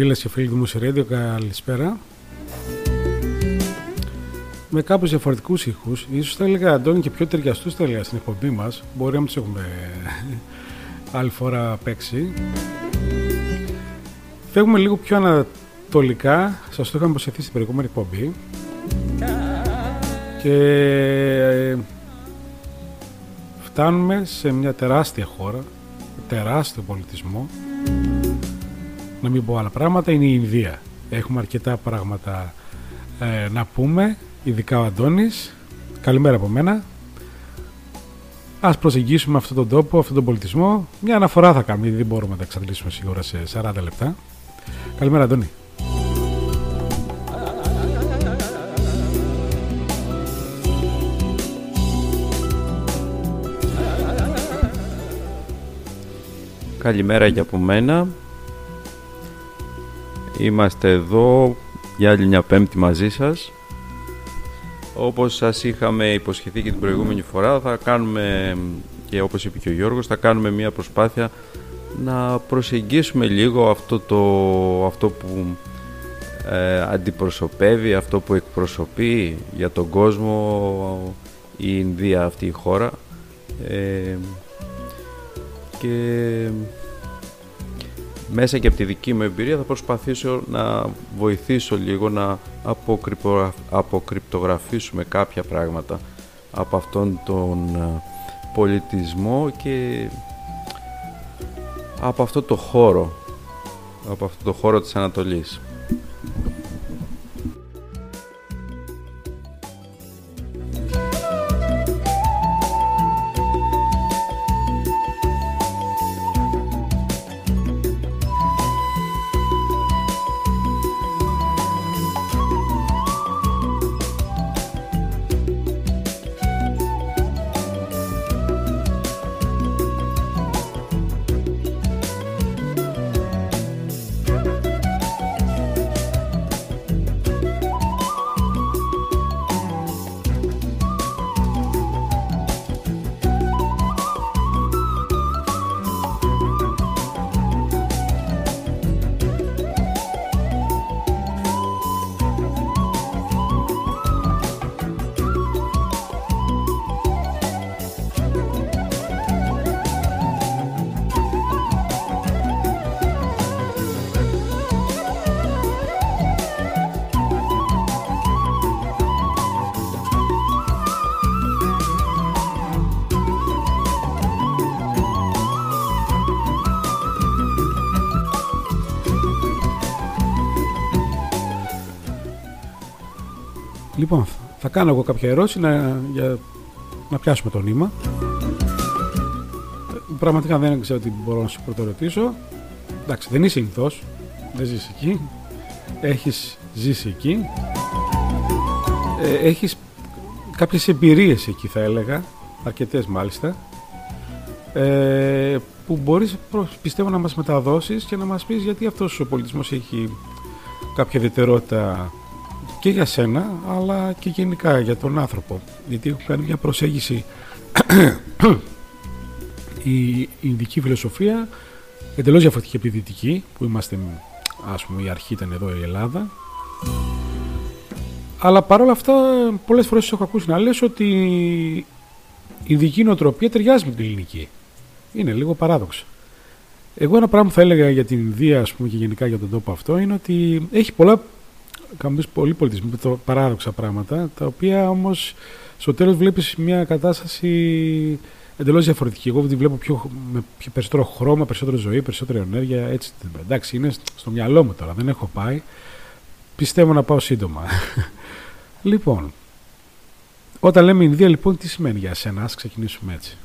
Φίλες και φίλοι του Μουσιρέντιο, καλησπέρα. Με κάπως διαφορετικούς ήχους, ίσως θα έλεγα Αντώνη και πιο ταιριαστούς θα έλεγα στην εκπομπή μας. Μπορεί να μην τους έχουμε άλλη φορά παίξει. Φεύγουμε λίγο πιο ανατολικά, σας το είχαμε προσεχθεί στην προηγούμενη εκπομπή. Και ε, φτάνουμε σε μια τεράστια χώρα, τεράστιο πολιτισμό να μην πω άλλα πράγματα, είναι η Ινδία. Έχουμε αρκετά πράγματα ε, να πούμε, ειδικά ο Αντώνης. Καλημέρα από μένα. Ας προσεγγίσουμε αυτόν τον τόπο, αυτόν τον πολιτισμό. Μια αναφορά θα κάνουμε, δεν μπορούμε να τα εξαντλήσουμε σίγουρα σε 40 λεπτά. Καλημέρα Αντώνη. Καλημέρα και από μένα. Είμαστε εδώ για άλλη μια πέμπτη μαζί σας. Όπως σας είχαμε υποσχεθεί και την προηγούμενη φορά, θα κάνουμε, και όπως είπε και ο Γιώργος, θα κάνουμε μια προσπάθεια να προσεγγίσουμε λίγο αυτό, το, αυτό που ε, αντιπροσωπεύει, αυτό που εκπροσωπεί για τον κόσμο η Ινδία αυτή η χώρα. Ε, και μέσα και από τη δική μου εμπειρία θα προσπαθήσω να βοηθήσω λίγο να αποκρυπτογραφήσουμε κάποια πράγματα από αυτόν τον ε, πολιτισμό και από αυτό το χώρο από αυτό το χώρο της Ανατολής. Λοιπόν, θα κάνω εγώ κάποια ερώτηση να, για να πιάσουμε το νήμα. Πραγματικά δεν ξέρω τι μπορώ να σου πρωτορωτήσω. Εντάξει, δεν είσαι Ινθός, δεν ζεις εκεί. Έχεις ζήσει εκεί. Ε, έχεις κάποιες εμπειρίες εκεί θα έλεγα, αρκετές μάλιστα, ε, που μπορείς πιστεύω να μας μεταδώσεις και να μας πεις γιατί αυτός ο πολιτισμός έχει κάποια ιδιαιτερότητα και για σένα αλλά και γενικά για τον άνθρωπο. Γιατί έχω κάνει μια προσέγγιση η Ινδική φιλοσοφία εντελώς διαφορετική από τη Δυτική που είμαστε ας πούμε η αρχή ήταν εδώ η Ελλάδα. Αλλά παρόλα αυτά πολλές φορές έχω ακούσει να λες ότι η Ινδική νοοτροπία ταιριάζει με την ελληνική. Είναι λίγο παράδοξο. Εγώ ένα πράγμα που θα έλεγα για την Ινδία ας πούμε, και γενικά για τον τόπο αυτό είναι ότι έχει πολλά κάνουμε πολύ πολιτισμό, παράδοξα πράγματα, τα οποία όμως στο τέλος βλέπεις μια κατάσταση εντελώς διαφορετική. Εγώ τη βλέπω πιο, με πιο περισσότερο χρώμα, περισσότερη ζωή, περισσότερη ενέργεια, έτσι. Εντάξει, είναι στο μυαλό μου τώρα, δεν έχω πάει. Πιστεύω να πάω σύντομα. λοιπόν, όταν λέμε Ινδία, λοιπόν, τι σημαίνει για σένα, ας ξεκινήσουμε έτσι.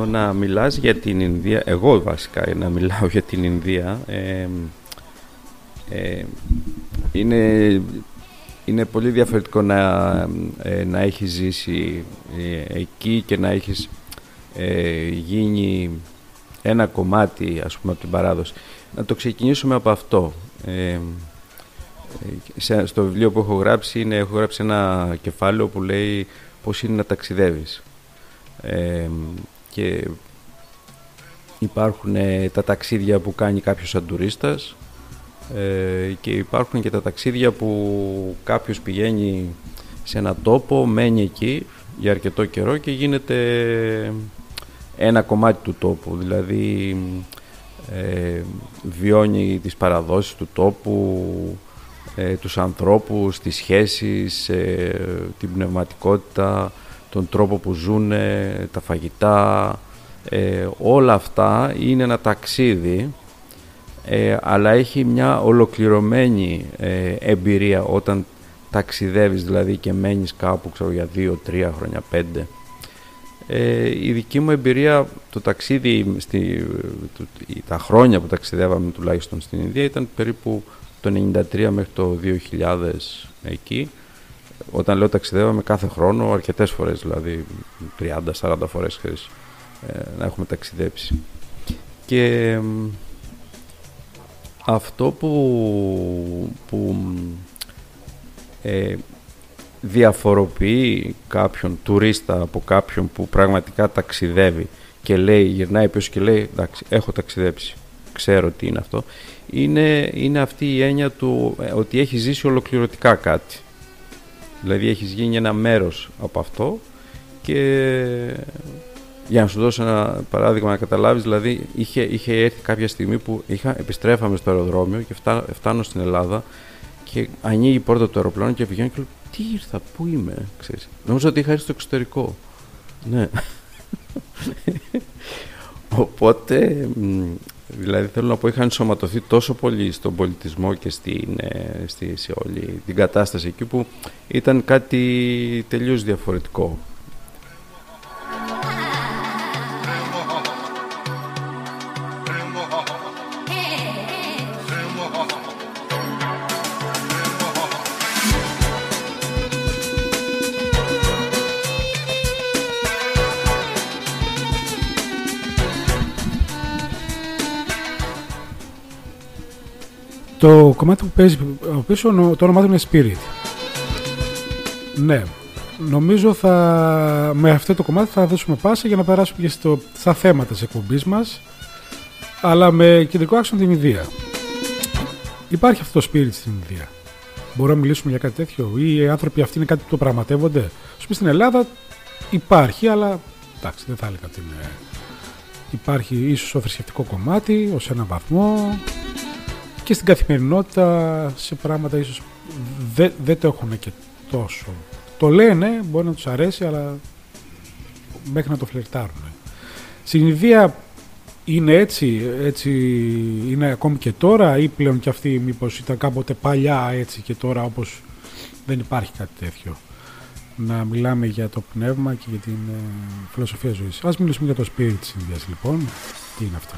Το να μιλάς για την Ινδία, εγώ βασικά να μιλάω για την Ινδία, ε, ε, είναι, είναι πολύ διαφορετικό να, ε, να έχεις ζήσει ε, εκεί και να έχεις γίνει ένα κομμάτι ας πούμε από την παράδοση. Να το ξεκινήσουμε από αυτό. στο βιβλίο που έχω γράψει είναι, έχω γράψει ένα κεφάλαιο που λέει πώς είναι να ταξιδεύεις. Και υπάρχουν τα ταξίδια που κάνει κάποιος σαν τουρίστας ε, και υπάρχουν και τα ταξίδια που κάποιος πηγαίνει σε ένα τόπο, μένει εκεί για αρκετό καιρό και γίνεται ένα κομμάτι του τόπου, δηλαδή ε, βιώνει τις παραδόσεις του τόπου, ε, τους ανθρώπους, τις σχέσεις, ε, την πνευματικότητα, τον τρόπο που ζουν, τα φαγητά, όλα αυτά είναι ένα ταξίδι ε, αλλά έχει μια ολοκληρωμένη ε, εμπειρία όταν ταξιδεύεις δηλαδή και μένεις κάπου ξέρω, για δύο, τρία χρόνια, πέντε. Ε, η δική μου εμπειρία, το ταξίδι, στη, το, τα χρόνια που ταξιδεύαμε τουλάχιστον στην Ινδία ήταν περίπου το 1993 μέχρι το 2000 εκεί. Όταν λέω ταξιδεύαμε κάθε χρόνο, αρκετές φορές δηλαδή, 30-40 φορές ε, να έχουμε ταξιδέψει. Και αυτό που, που ε, διαφοροποιεί κάποιον τουρίστα από κάποιον που πραγματικά ταξιδεύει και λέει, γυρνάει πίσω και λέει εντάξει έχω ταξιδέψει, ξέρω τι είναι αυτό είναι, είναι αυτή η έννοια του ε, ότι έχει ζήσει ολοκληρωτικά κάτι δηλαδή έχεις γίνει ένα μέρος από αυτό και για να σου δώσω ένα παράδειγμα να καταλάβεις, δηλαδή είχε, είχε έρθει κάποια στιγμή που είχα, επιστρέφαμε στο αεροδρόμιο και φτά, φτάνω στην Ελλάδα και ανοίγει η πόρτα του αεροπλάνου και βγαίνω και λέω τι ήρθα, πού είμαι, ξέρεις. Νομίζω ότι είχα έρθει στο εξωτερικό. Ναι. Οπότε, δηλαδή θέλω να πω, είχα ενσωματωθεί τόσο πολύ στον πολιτισμό και στην, ε, στη, σε όλη την κατάσταση εκεί που ήταν κάτι τελείως διαφορετικό. Το κομμάτι που παίζει πίσω, το όνομά του είναι Spirit. Ναι. Νομίζω θα, με αυτό το κομμάτι θα δώσουμε πάσα για να περάσουμε και στο, στα θέματα της εκπομπής μας αλλά με κεντρικό άξονα την Ινδία. Υπάρχει αυτό το spirit στην Ινδία. Μπορούμε να μιλήσουμε για κάτι τέτοιο; Ή οι άνθρωποι αυτοί είναι κάτι που το πραγματεύονται; Α πούμε στην Ελλάδα υπάρχει, αλλά εντάξει δεν θα έλεγα ότι είναι... Υπάρχει ίσως ο θρησκευτικό κομμάτι ως ένα βαθμό και στην καθημερινότητα σε πράγματα ίσως δεν, δεν το έχουν και τόσο. Το λένε, μπορεί να τους αρέσει, αλλά μέχρι να το φλερτάρουν. Στην Ινδία είναι έτσι, έτσι είναι ακόμη και τώρα ή πλέον και αυτή μήπως ήταν κάποτε παλιά έτσι και τώρα όπως δεν υπάρχει κάτι τέτοιο. Να μιλάμε για το πνεύμα και για την ε, φιλοσοφία ζωής. Ας μιλήσουμε για το spirit της Ινδίας λοιπόν. Τι είναι αυτό;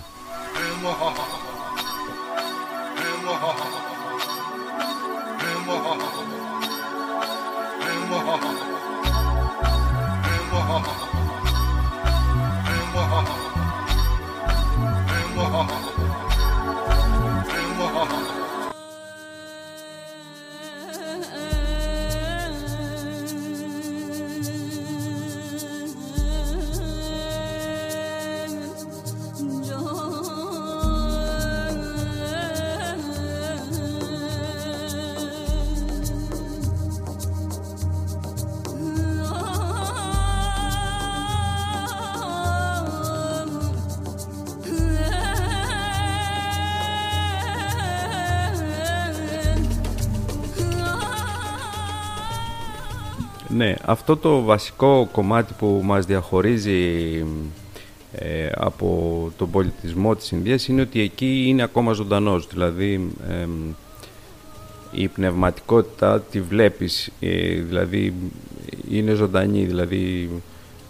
Αυτό το βασικό κομμάτι που μας διαχωρίζει ε, από τον πολιτισμό της Ινδίας είναι ότι εκεί είναι ακόμα ζωντανός. Δηλαδή η πνευματικότητα τη βλέπεις, ε, δηλαδή είναι ζωντανή, δηλαδή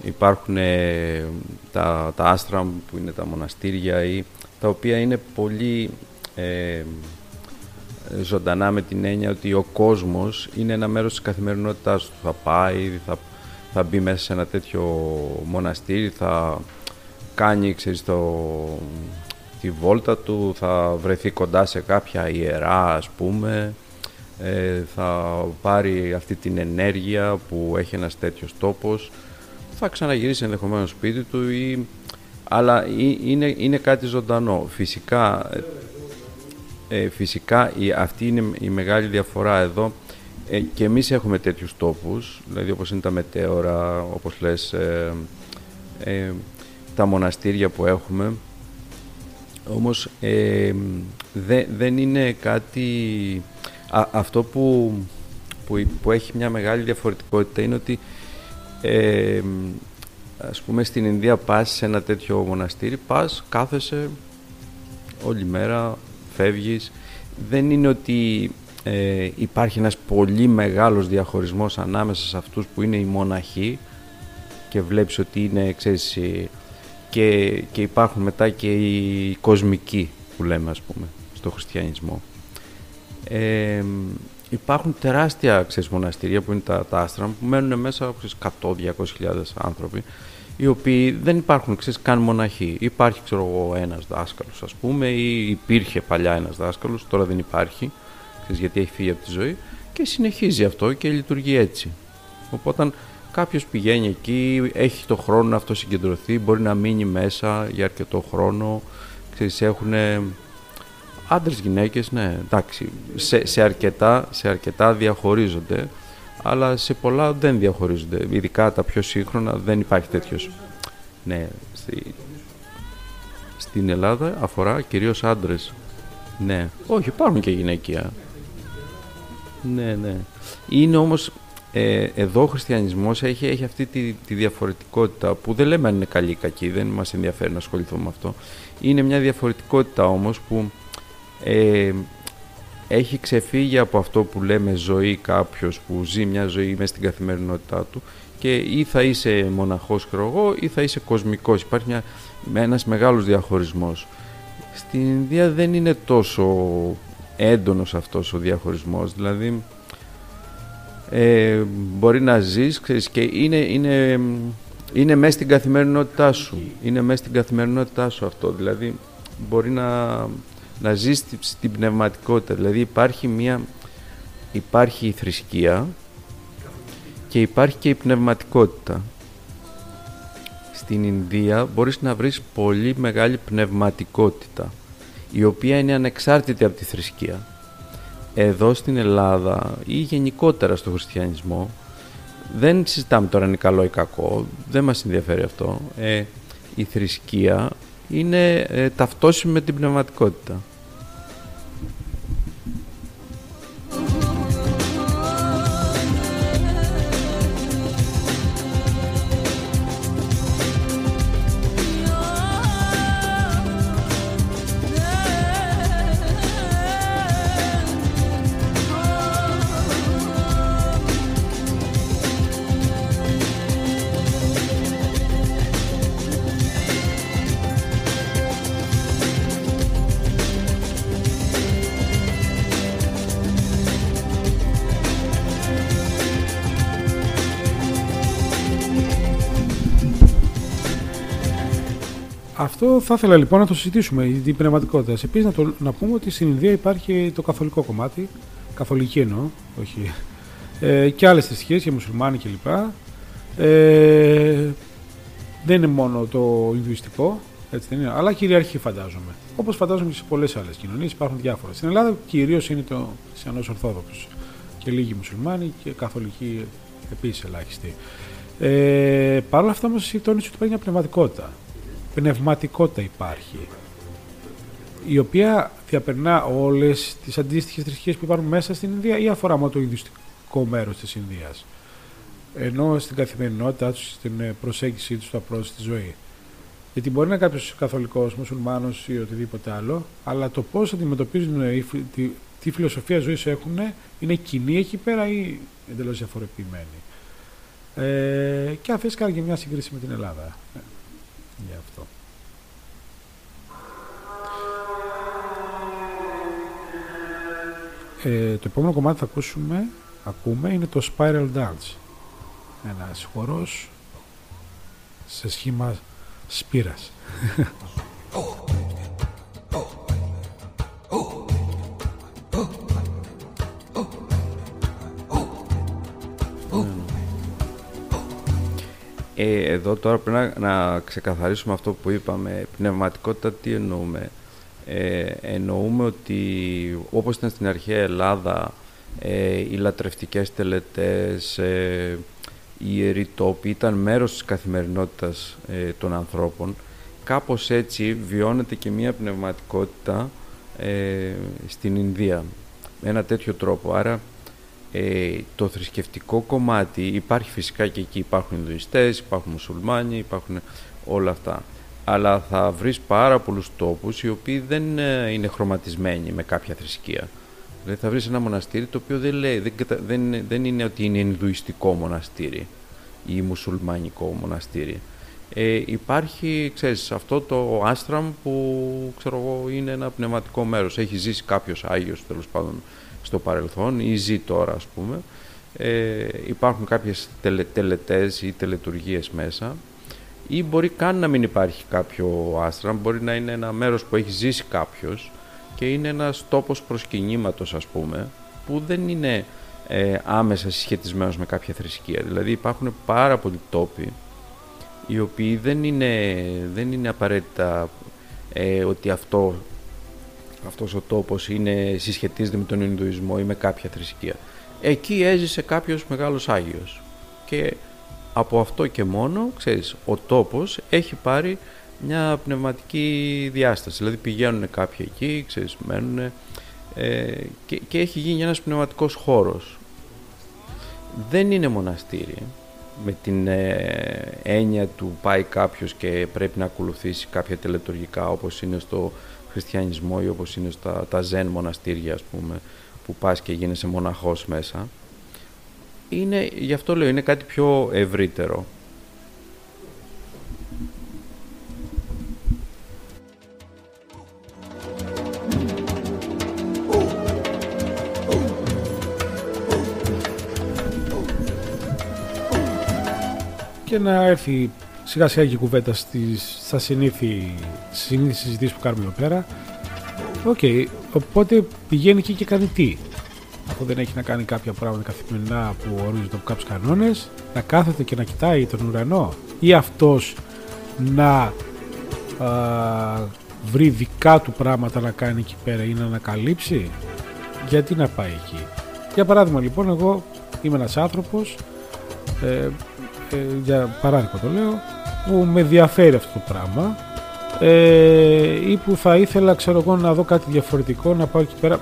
υπάρχουν ε, τα, τα άστρα που είναι τα μοναστήρια ή τα οποία είναι πολύ ε, ζωντανά με την έννοια ότι ο κόσμος είναι ένα μέρος της καθημερινότητάς του. Θα πάει, θα, θα μπει μέσα σε ένα τέτοιο μοναστήρι, θα κάνει ξέρεις, το, τη βόλτα του, θα βρεθεί κοντά σε κάποια ιερά ας πούμε, ε, θα πάρει αυτή την ενέργεια που έχει ένας τέτοιος τόπος, θα ξαναγυρίσει ενδεχομένως σπίτι του ή αλλά είναι, είναι κάτι ζωντανό. Φυσικά, ε, φυσικά η, αυτή είναι η μεγάλη διαφορά εδώ. Ε, και εμείς έχουμε τέτοιους τόπους, δηλαδή όπως είναι τα μετέωρα, όπως λες, ε, ε, τα μοναστήρια που έχουμε, όμως δεν είναι κάτι... αυτό που, που, που, έχει μια μεγάλη διαφορετικότητα είναι ότι ας πούμε στην Ινδία πας σε ένα τέτοιο μοναστήρι, πας, κάθεσαι όλη μέρα, φεύγεις. Δεν είναι ότι ε, υπάρχει ένας πολύ μεγάλος διαχωρισμός ανάμεσα σε αυτούς που είναι οι μοναχοί και βλέπεις ότι είναι, ξέρεις, και, και υπάρχουν μετά και οι κοσμικοί που λέμε ας πούμε στο χριστιανισμό. Ε, υπάρχουν τεράστια ξέρεις, μοναστήρια που είναι τα, τα άστρα που μένουν μέσα 100-200 άνθρωποι οι οποίοι δεν υπάρχουν ξέρεις, καν μοναχοί. Υπάρχει ξέρω εγώ ένας δάσκαλος ας πούμε ή υπήρχε παλιά ένας δάσκαλος, τώρα δεν υπάρχει ξέρεις, γιατί έχει φύγει από τη ζωή και συνεχίζει αυτό και λειτουργεί έτσι. Οπότε κάποιος πηγαίνει εκεί, έχει το χρόνο να αυτό συγκεντρωθεί, μπορεί να μείνει μέσα για αρκετό χρόνο. Ξέρεις, έχουν άντρες, γυναίκες, ναι, εντάξει, σε, σε, αρκετά, σε αρκετά διαχωρίζονται αλλά σε πολλά δεν διαχωρίζονται. Ειδικά τα πιο σύγχρονα δεν υπάρχει τέτοιος. Ναι, στη... στην Ελλάδα αφορά κυρίως άντρες. Ναι, όχι υπάρχουν και γυναικεία. Ναι, ναι. Είναι όμως ε, εδώ ο χριστιανισμός έχει, έχει αυτή τη, τη διαφορετικότητα που δεν λέμε αν είναι καλή ή κακή, δεν μας ενδιαφέρει να ασχοληθούμε με αυτό. Είναι μια διαφορετικότητα όμως που ε, έχει ξεφύγει από αυτό που λέμε ζωή κάποιος που ζει μια ζωή μέσα στην καθημερινότητά του και ή θα είσαι μοναχός εγώ ή θα είσαι κοσμικός. Υπάρχει μια, ένας μεγάλος διαχωρισμός. Στην Ινδία δεν είναι τόσο έντονος αυτός ο διαχωρισμός, δηλαδή ε, μπορεί να ζεις ξέρεις, και είναι, είναι, είναι μέσα στην καθημερινότητά σου. Είναι μέσα στην καθημερινότητά σου αυτό, δηλαδή μπορεί να να ζεις στην πνευματικότητα. Δηλαδή υπάρχει μια υπάρχει η θρησκεία και υπάρχει και η πνευματικότητα. Στην Ινδία μπορείς να βρεις πολύ μεγάλη πνευματικότητα η οποία είναι ανεξάρτητη από τη θρησκεία. Εδώ στην Ελλάδα ή γενικότερα στο χριστιανισμό δεν συζητάμε τώρα είναι καλό ή κακό, δεν μας ενδιαφέρει αυτό. Ε, η θρησκεία είναι ε, ταυτόσιμη με την πνευματικότητα. Θα ήθελα λοιπόν να το συζητήσουμε, την πνευματικότητα. Επίση, να, να πούμε ότι στην Ινδία υπάρχει το καθολικό κομμάτι, καθολική εννοώ, όχι. Ε, και άλλες θρησκείες και μουσουλμάνοι κλπ. Ε, δεν είναι μόνο το Ινδουιστικό, έτσι δεν είναι, αλλά κυριαρχεί φαντάζομαι. Όπως φαντάζομαι και σε πολλές άλλες κοινωνίες υπάρχουν διάφορα. Στην Ελλάδα κυρίως είναι το Χριστιανό Ορθόδοξος και λίγοι μουσουλμάνοι και καθολικοί επίσης ελάχιστοι. Ε, Παρ' όλα αυτά όμως τόνισε ότι υπάρχει μια πνευματικότητα πνευματικότητα υπάρχει η οποία διαπερνά όλες τις αντίστοιχες θρησκείες που υπάρχουν μέσα στην Ινδία ή αφορά μόνο το ειδιστικό μέρος της Ινδίας ενώ στην καθημερινότητά τους, στην προσέγγιση τους, στο απρόοδο στη ζωή. Γιατί μπορεί να είναι κάποιος καθολικός, μουσουλμάνος ή οτιδήποτε άλλο, αλλά το πώς αντιμετωπίζουν τη, τι φιλοσοφία ζωής έχουν είναι κοινή εκεί πέρα ή εντελώς διαφορετική. Ε, και αν θες κάνει και μια σύγκριση με την Ελλάδα. Ε, για αυτό. Ε, το επόμενο κομμάτι θα ακούσουμε, ακούμε είναι το Spiral Dance. Ένας χορός σε σχήμα σπήρας. Ε, εδώ τώρα πρέπει να, ξεκαθαρίσουμε αυτό που είπαμε. Πνευματικότητα τι εννοούμε; Ε, εννοούμε ότι όπως ήταν στην αρχαία Ελλάδα ε, οι λατρευτικές τελετές, ε, οι ιεροί τόποι ήταν μέρος της καθημερινότητας ε, των ανθρώπων. Κάπως έτσι βιώνεται και μια πνευματικότητα ε, στην Ινδία με ένα τέτοιο τρόπο. Άρα ε, το θρησκευτικό κομμάτι υπάρχει φυσικά και εκεί υπάρχουν Ινδουιστές, υπάρχουν Μουσουλμάνοι, υπάρχουν όλα αυτά. Αλλά θα βρεις πάρα πολλούς τόπους οι οποίοι δεν ε, είναι χρωματισμένοι με κάποια θρησκεία. Δηλαδή θα βρεις ένα μοναστήρι το οποίο δεν, λέει, δεν, δεν, δεν είναι ότι είναι Ινδουιστικό μοναστήρι ή Μουσουλμανικό μοναστήρι. Ε, υπάρχει, ξέρεις, αυτό το άστραμ που ξέρω εγώ, είναι ένα πνευματικό μέρος. Έχει ζήσει κάποιος Άγιος τέλος πάντων στο παρελθόν ή ζει τώρα ας πούμε. Ε, υπάρχουν κάποιες τελε, τελετές ή τελετουργίες μέσα ή μπορεί καν να μην υπάρχει κάποιο άστρα, μπορεί να είναι ένα μέρος που έχει ζήσει κάποιος και είναι ένας τόπος προσκυνήματος ας πούμε που δεν είναι ε, άμεσα συσχετισμένος με κάποια θρησκεία. Δηλαδή υπάρχουν πάρα πολλοί τόποι οι οποίοι δεν είναι, δεν είναι απαραίτητα ε, ότι αυτό αυτός ο τόπος είναι, συσχετίζεται με τον Ινδουισμό ή με κάποια θρησκεία. Εκεί έζησε κάποιος μεγάλος Άγιος και από αυτό και μόνο, ξέρεις, ο τόπος έχει πάρει μια πνευματική διάσταση. Δηλαδή πηγαίνουν κάποιοι εκεί, ξέρεις, μένουν ε, και, και έχει γίνει ένας πνευματικός χώρος. Δεν είναι μοναστήρι με την ε, έννοια του πάει κάποιος και πρέπει να ακολουθήσει κάποια τελετουργικά όπως είναι στο χριστιανισμό ή όπως είναι στα, τα ζεν μοναστήρια ας πούμε που πας και γίνεσαι μοναχός μέσα είναι, γι' αυτό λέω, είναι κάτι πιο ευρύτερο. και να έρθει σιγά σιγά και η κουβέντα στις, στα συνήθεις, συνήθεις συζητήσεις που κάνουμε εδώ πέρα. OK, okay, οπότε πηγαίνει εκεί και κάνει τι; Αφού δεν έχει να κάνει κάποια πράγματα καθημερινά που ορίζονται από κάποιους κανόνες, να κάθεται και να κοιτάει τον ουρανό, ή αυτός να α, βρει δικά του πράγματα να κάνει εκεί πέρα ή να ανακαλύψει; Γιατί να πάει εκεί; Για παράδειγμα, λοιπόν, εγώ είμαι ένας άνθρωπος ε, ε, για παράδειγμα το λέω, που με ενδιαφέρει αυτό το πράγμα ε, ή που θα ήθελα ξέρω εγώ να δω κάτι διαφορετικό να πάω εκεί πέρα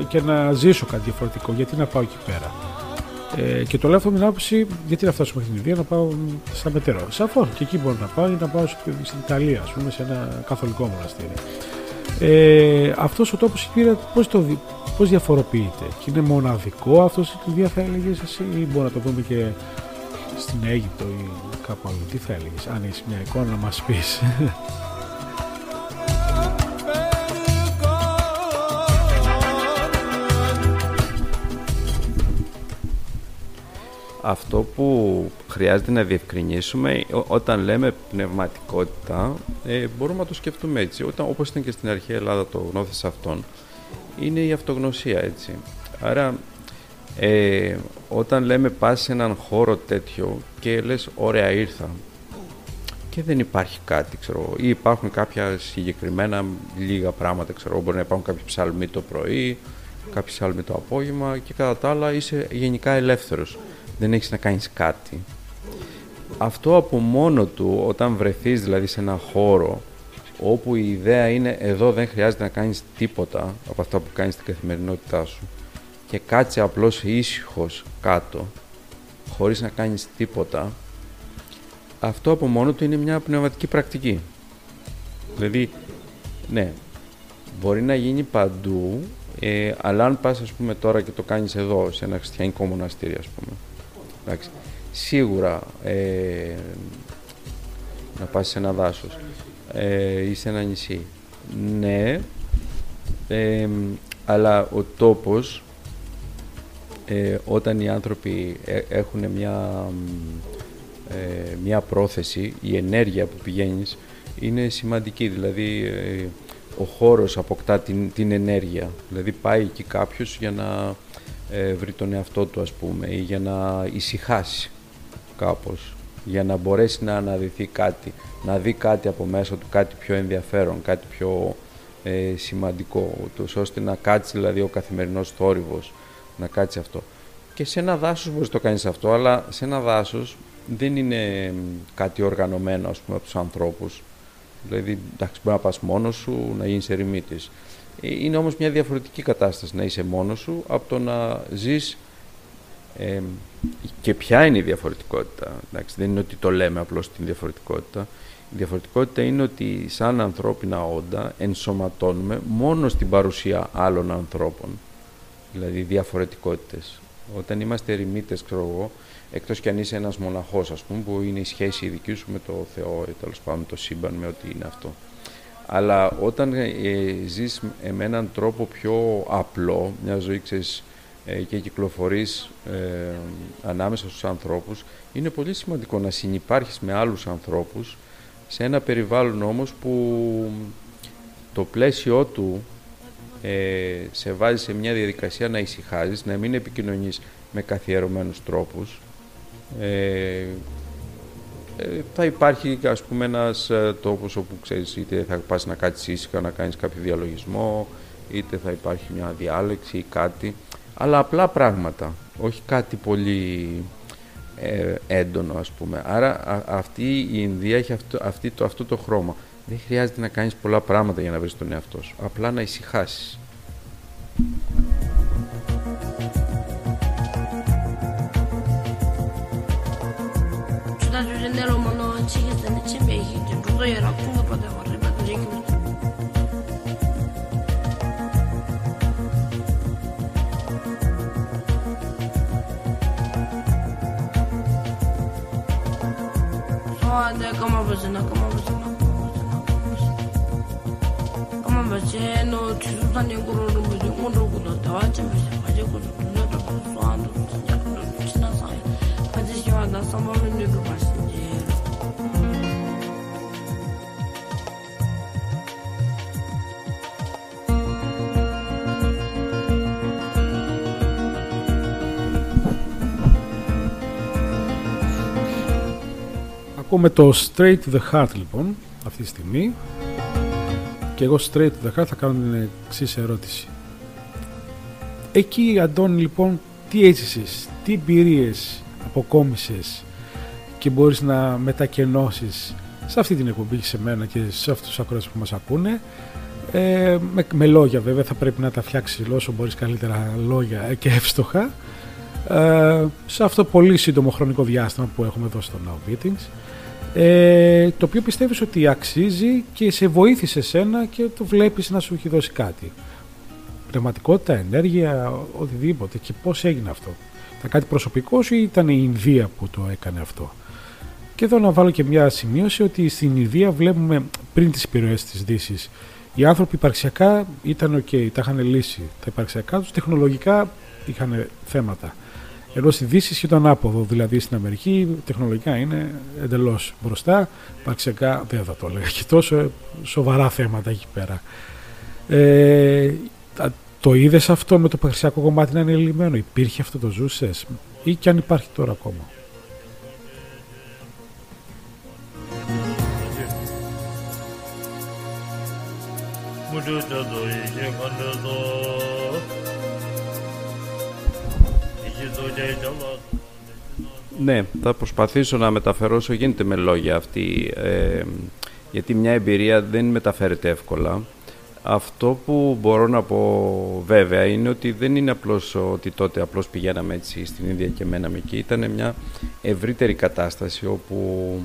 ε, και να ζήσω κάτι διαφορετικό. Γιατί να πάω εκεί πέρα; Ε, και το λέω αυτό με την άποψη γιατί να φτάσω μέχρι την Ινδία να πάω στα μετερό σαφώς και εκεί μπορώ να πάω ή να πάω στην Ιταλία ας πούμε σε ένα καθολικό μοναστήρι. Ε, αυτός ο τόπος η πώς, το, πώς διαφοροποιείται; Και είναι μοναδικό αυτός η Ινδία θα έλεγες εσύ ή μπορεί να το δούμε και στην Αίγυπτο ή κάπου αλλού. Τι θα έλεγες, αν είσαι μια εικόνα να μας πεις. Αυτό που χρειάζεται να διευκρινίσουμε όταν λέμε πνευματικότητα ε, μπορούμε να το σκεφτούμε έτσι. Όταν, όπως ήταν και στην αρχαία Ελλάδα το γνώθες αυτόν είναι η αυτογνωσία έτσι. Άρα ε, όταν λέμε πας σε έναν χώρο τέτοιο και λες ωραία ήρθα και δεν υπάρχει κάτι ξέρω ή υπάρχουν κάποια συγκεκριμένα λίγα πράγματα ξέρω μπορεί να υπάρχουν κάποιοι ψαλμοί το πρωί κάποιοι ψαλμοί το απόγευμα και κατά τα άλλα είσαι γενικά ελεύθερος. Δεν έχεις να κάνεις κάτι. Αυτό από μόνο του όταν βρεθείς δηλαδή σε έναν χώρο όπου η ιδέα είναι εδώ δεν χρειάζεται να κάνεις τίποτα από αυτά που κάνεις στην καθημερινότητά σου και κάτσε απλώς ήσυχος κάτω, χωρίς να κάνεις τίποτα, αυτό από μόνο του είναι μια πνευματική πρακτική. Δηλαδή, ναι, μπορεί να γίνει παντού, ε, αλλά αν πας ας πούμε τώρα και το κάνεις εδώ, σε ένα χριστιανικό μοναστήρι ας πούμε, Εντάξει. Σίγουρα ε, να πας σε ένα δάσος ε, ή σε ένα νησί. Ναι, ε, αλλά ο τόπος ε, όταν οι άνθρωποι ε, έχουν μια, ε, μια πρόθεση, η ενέργεια που πηγαίνεις είναι σημαντική. Δηλαδή ο χώρος αποκτά την, την ενέργεια. Δηλαδή πάει εκεί κάποιος για να βρει τον εαυτό του ας πούμε ή για να ησυχάσει κάπως για να μπορέσει να αναδυθεί κάτι, να δει κάτι από μέσα του, κάτι πιο ενδιαφέρον, κάτι πιο ε, σημαντικό, ούτως ώστε να κάτσει δηλαδή ο καθημερινός θόρυβος, να κάτσει αυτό. Και σε ένα δάσος μπορείς να το κάνεις αυτό, αλλά σε ένα δάσος δεν είναι κάτι οργανωμένο ας πούμε από τους ανθρώπους. Δηλαδή, εντάξει, μπορεί να πας μόνος σου, να γίνεις ερημίτης. Ε, είναι όμως μια διαφορετική κατάσταση να είσαι μόνος σου από το να ζεις ε, και ποια είναι η διαφορετικότητα. Εντάξει, δεν είναι ότι το λέμε απλώς την διαφορετικότητα. Η διαφορετικότητα είναι ότι σαν ανθρώπινα όντα ενσωματώνουμε μόνο στην παρουσία άλλων ανθρώπων. Δηλαδή διαφορετικότητες. Όταν είμαστε ερημίτες, ξέρω εγώ, εκτός κι αν είσαι ένας μοναχός, ας πούμε, που είναι η σχέση η δική σου με το Θεό, ή τέλος πάντων με το σύμπαν, με ό,τι είναι αυτό. Αλλά όταν ε, ζεις με έναν τρόπο πιο απλό, μια ζωή, ξέρεις, ε, και κυκλοφορείς ε, ανάμεσα στους ανθρώπους, είναι πολύ σημαντικό να συνυπάρχεις με άλλους ανθρώπους σε ένα περιβάλλον όμως που το πλαίσιο του ε, σε βάζεις σε μια διαδικασία να ησυχάζεις, να μην επικοινωνείς με καθιερωμένους τρόπους. Ε, θα υπάρχει ας πούμε ένας τόπος όπου ξέρεις είτε θα πας να κάτσεις ήσυχα να κάνεις κάποιο διαλογισμό είτε θα υπάρχει μια διάλεξη ή κάτι αλλά απλά πράγματα, όχι κάτι πολύ ε, έντονο ας πούμε. Άρα αυτή η Ινδία έχει αυτό, αυτή, το, αυτό το χρώμα. Δεν χρειάζεται να κάνεις πολλά πράγματα για να βρεις τον εαυτό σου. Απλά να ησυχάσεις. ande kama bazina kama Ακόμα το Straight to the Heart λοιπόν αυτή τη στιγμή και εγώ Straight to the Heart θα κάνω την εξής ερώτηση. Εκεί Αντώνη λοιπόν τι έζησες, τι εμπειρίες αποκόμισες και μπορείς να μετακενώσεις σε αυτή την εκπομπή σε μένα και σε αυτούς τους ακρόες που μας ακούνε; Ε, με, με, λόγια βέβαια θα πρέπει να τα φτιάξεις όσο μπορείς καλύτερα λόγια και εύστοχα ε, σε αυτό το πολύ σύντομο χρονικό διάστημα που έχουμε εδώ στο Now Beatings ε, το οποίο πιστεύεις ότι αξίζει και σε βοήθησε σένα και το βλέπεις να σου έχει δώσει κάτι. Πνευματικότητα, ενέργεια, οτιδήποτε. Και πώς έγινε αυτό. Ήταν κάτι προσωπικό ή ήταν η Ινδία που το έκανε αυτό; Και εδώ να βάλω και μια σημείωση ότι στην Ινδία βλέπουμε πριν τις επιρροές της δύσης. Οι άνθρωποι υπαρξιακά ήταν ok, τα είχαν λύσει. Τα υπαρξιακά τους τεχνολογικά είχαν θέματα. Ενώ στη Δύση ήταν άποδο, δηλαδή στην Αμερική τεχνολογικά είναι εντελώς μπροστά. Παρξιακά δεν θα το έλεγα και τόσο σοβαρά θέματα εκεί πέρα. Ε, το είδες αυτό με το παρξιακό κομμάτι να είναι λυμμένο, υπήρχε αυτό το ζούσες; Ή και αν υπάρχει τώρα ακόμα; Ναι, θα προσπαθήσω να μεταφερώ όσο γίνεται με λόγια αυτή, ε, γιατί μια εμπειρία δεν μεταφέρεται εύκολα. Αυτό που μπορώ να πω βέβαια είναι ότι δεν είναι απλώς ότι τότε απλώς πηγαίναμε έτσι στην Ινδία και μέναμε εκεί. Ήταν μια ευρύτερη κατάσταση όπου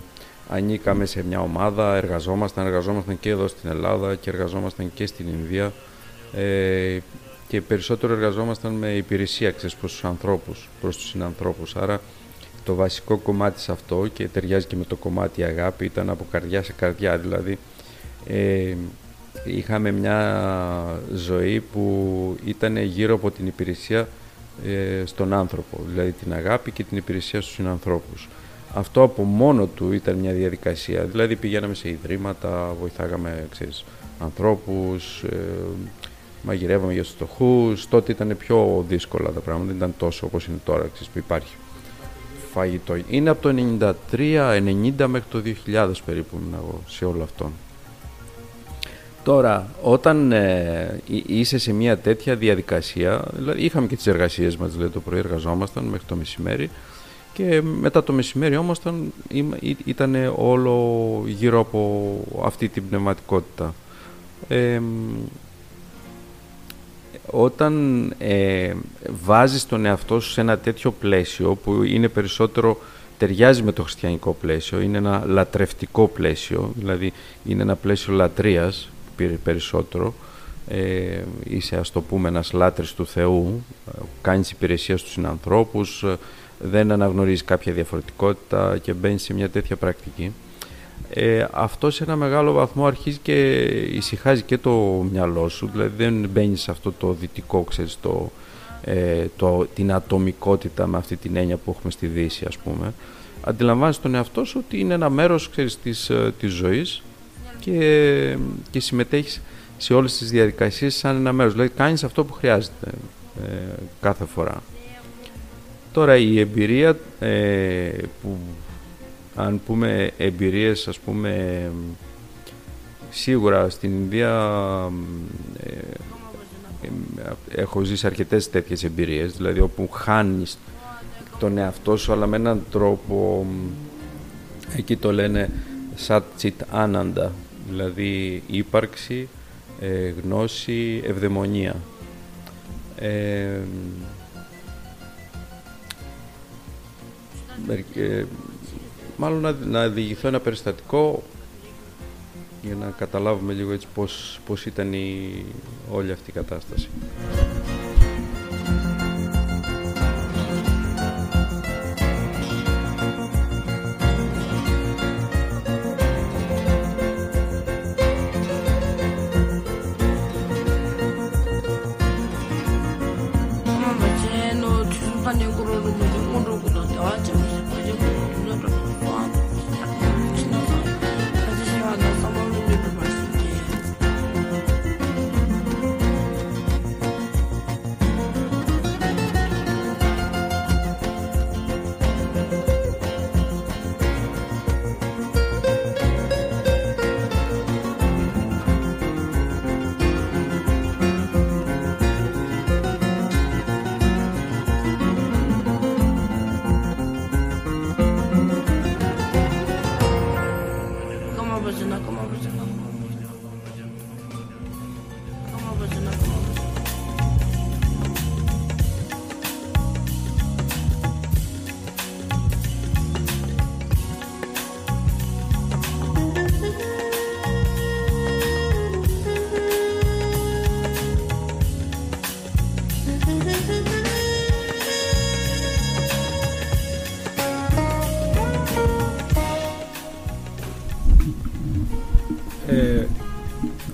ανήκαμε σε μια ομάδα, εργαζόμασταν, εργαζόμασταν και εδώ στην Ελλάδα και εργαζόμασταν και στην Ινδία. Ε, και περισσότερο εργαζόμασταν με υπηρεσία ξέρεις, προς τους ανθρώπους, προς τους συνανθρώπους. Άρα το βασικό κομμάτι σε αυτό και ταιριάζει και με το κομμάτι αγάπη ήταν από καρδιά σε καρδιά. Δηλαδή ε, είχαμε μια ζωή που ήταν γύρω από την υπηρεσία ε, στον άνθρωπο. Δηλαδή την αγάπη και την υπηρεσία στους συνανθρώπους. Αυτό από μόνο του ήταν μια διαδικασία. Δηλαδή πηγαίναμε σε ιδρύματα βοηθάγαμε ξέρεις, ανθρώπους ε, μαγειρεύαμε για στους τότε ήταν πιο δύσκολα τα πράγματα δεν ήταν τόσο όπως είναι τώρα ξέρεις, που υπάρχει φαγητό. Είναι από το 93-90 μέχρι το 2000 περίπου εγώ σε όλο αυτό. Τώρα, όταν ε, είσαι σε μια τέτοια διαδικασία, δηλαδή είχαμε και τις εργασίες μας, δηλαδή το πρωί εργαζόμασταν μέχρι το μεσημέρι και μετά το μεσημέρι όμως ήταν, ήταν όλο γύρω από αυτή την πνευματικότητα. Ε, όταν ε, βάζεις τον εαυτό σου σε ένα τέτοιο πλαίσιο που είναι περισσότερο ταιριάζει με το χριστιανικό πλαίσιο, είναι ένα λατρευτικό πλαίσιο, δηλαδή είναι ένα πλαίσιο λατρείας περισσότερο, ε, είσαι ας το πούμε ένας λάτρης του Θεού, κάνεις υπηρεσία στους συνανθρώπους, δεν αναγνωρίζεις κάποια διαφορετικότητα και μπαίνεις σε μια τέτοια πρακτική ε, αυτό σε ένα μεγάλο βαθμό αρχίζει και ησυχάζει και το μυαλό σου, δηλαδή δεν μπαίνεις σε αυτό το δυτικό, ξέρεις, το, ε, το, την ατομικότητα με αυτή την έννοια που έχουμε στη Δύση, ας πούμε. Αντιλαμβάνεσαι τον εαυτό σου ότι είναι ένα μέρος, ξέρεις, της, ε, της ζωής και, και συμμετέχεις σε όλες τις διαδικασίες σαν ένα μέρος, δηλαδή κάνεις αυτό που χρειάζεται ε, κάθε φορά. Τώρα η εμπειρία ε, που αν πούμε εμπειρίες ας πούμε σίγουρα στην Ινδία ε, ε, έχω ζήσει αρκετές τέτοιες εμπειρίες δηλαδή όπου χάνεις τον εαυτό σου αλλά με έναν τρόπο εκεί το λένε Satchit Ananda δηλαδή ύπαρξη, ε, γνώση, ευδαιμονία. Ε, μάλλον να, να διηγηθώ ένα περιστατικό για να καταλάβουμε λίγο έτσι πώς, πώς ήταν η, όλη αυτή η κατάσταση.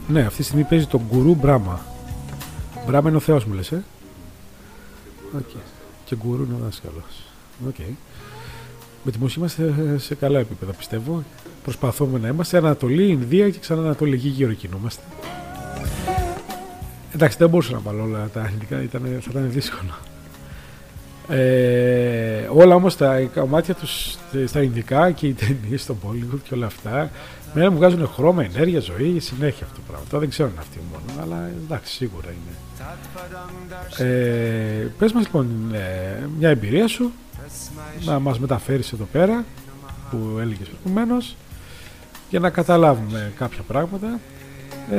Ναι, αυτή τη στιγμή παίζει τον γκουρού Μπράμα. Μπράμα είναι ο Θεός μου, λες, ε; Okay. Και γκουρού είναι ο δάσκαλος. Okay. Με τη μουσική είμαστε σε καλά επίπεδα, πιστεύω. Προσπαθούμε να είμαστε Ανατολή, Ινδία και ξανά Ανατολή. Εκεί γύρω κινούμαστε. Εντάξει, δεν μπορούσα να βάλω όλα τα ελληνικά, ήταν, θα ήταν δύσκολο. Ε, όλα όμως τα κομμάτια τους στα Ινδικά και οι ταινίες στο Bollywood και όλα αυτά Μένα μου βγάζουν χρώμα, ενέργεια, ζωή, συνέχεια αυτό το πράγμα. Τώρα δεν ξέρω αν είναι αυτή μόνο, αλλά εντάξει, σίγουρα είναι. Ε, πες μας λοιπόν ε, μια εμπειρία σου, να μας μεταφέρεις εδώ πέρα, που έλεγες προηγουμένως, για να καταλάβουμε κάποια πράγματα. Ε,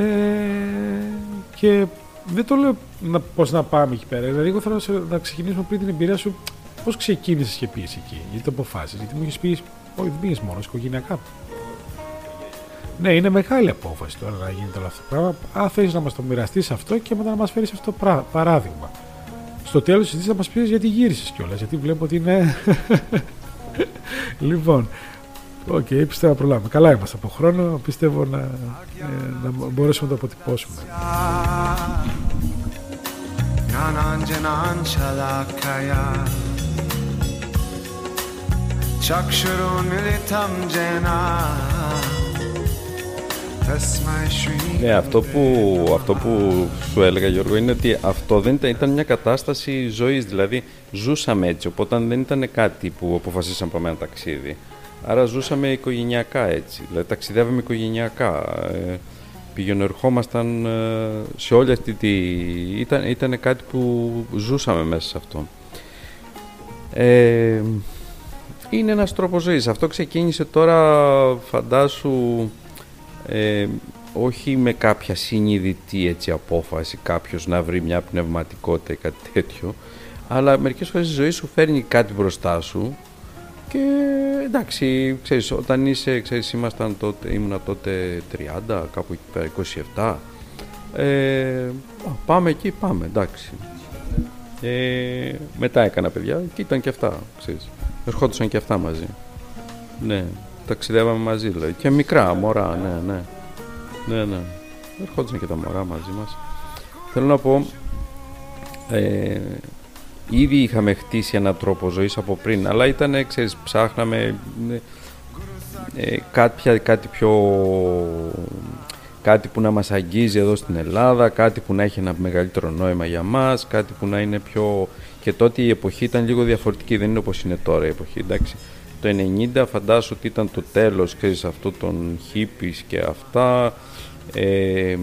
και δεν το λέω να, πώς να πάμε εκεί πέρα. Δηλαδή, εγώ θέλω να ξεκινήσουμε πριν την εμπειρία σου, πώς ξεκίνησες και πήγες εκεί, γιατί το αποφάσισες, γιατί μου είχες πει, όχι δεν πήγες μόνος, οικογενειακά. Ναι, είναι μεγάλη απόφαση τώρα να γίνεται όλο αυτό το πράγμα. Αν θέλεις να μας το μοιραστείς αυτό και μετά να μας φέρεις αυτό το παράδειγμα. Στο τέλος της συζήτησης να μας πεις γιατί γύρισες κιόλας. Γιατί βλέπω ότι είναι. λοιπόν, OK, okay, πιστεύω να προλάβουμε. Καλά είμαστε από χρόνο, πιστεύω να, ε, να μπορέσουμε να το αποτυπώσουμε. Ναι, αυτό που, αυτό που σου έλεγα Γιώργο είναι ότι αυτό δεν ήταν, ήταν μια κατάσταση ζωής, δηλαδή ζούσαμε έτσι, οπότε δεν ήταν κάτι που αποφασίσαμε πάμε ένα ταξίδι. Άρα ζούσαμε οικογενειακά έτσι, δηλαδή ταξιδεύαμε οικογενειακά. Ε, ερχόμασταν ε, σε όλη αυτή τη... Ήταν, ήταν κάτι που ζούσαμε μέσα σε αυτό. Ε, είναι ένας τρόπος ζωής. Αυτό ξεκίνησε τώρα, φαντάσου, ε, όχι με κάποια συνειδητή έτσι, απόφαση κάποιος να βρει μια πνευματικότητα ή κάτι τέτοιο, αλλά μερικές φορές η ζωή σου φέρνει κάτι μπροστά σου και εντάξει, ξέρεις, όταν είσαι, ξέρεις, ήμασταν τότε, ήμουνα τότε 30, κάπου 27, ε, πάμε εκεί, πάμε, εντάξει. Ε, μετά έκανα παιδιά και ήταν και αυτά, ξέρεις. Ερχόντουσαν και αυτά μαζί. Ναι, ταξιδεύαμε μαζί δηλαδή. Και μικρά μωρά, ναι, ναι. Ναι, ναι. Ερχόντουσαν και τα μωρά μαζί μας. Θέλω να πω, ε, ήδη είχαμε χτίσει έναν τρόπο ζωής από πριν, αλλά ήταν, ξέρεις, ψάχναμε ε, κάτι, κάτι πιο... Κάτι που να μας αγγίζει εδώ στην Ελλάδα, κάτι που να έχει ένα μεγαλύτερο νόημα για μας, κάτι που να είναι πιο... Και τότε η εποχή ήταν λίγο διαφορετική, δεν είναι όπως είναι τώρα η εποχή, εντάξει. Το 90 φαντάσου ότι ήταν το τέλος, ξέρεις, αυτού των hippies και αυτά. Ε,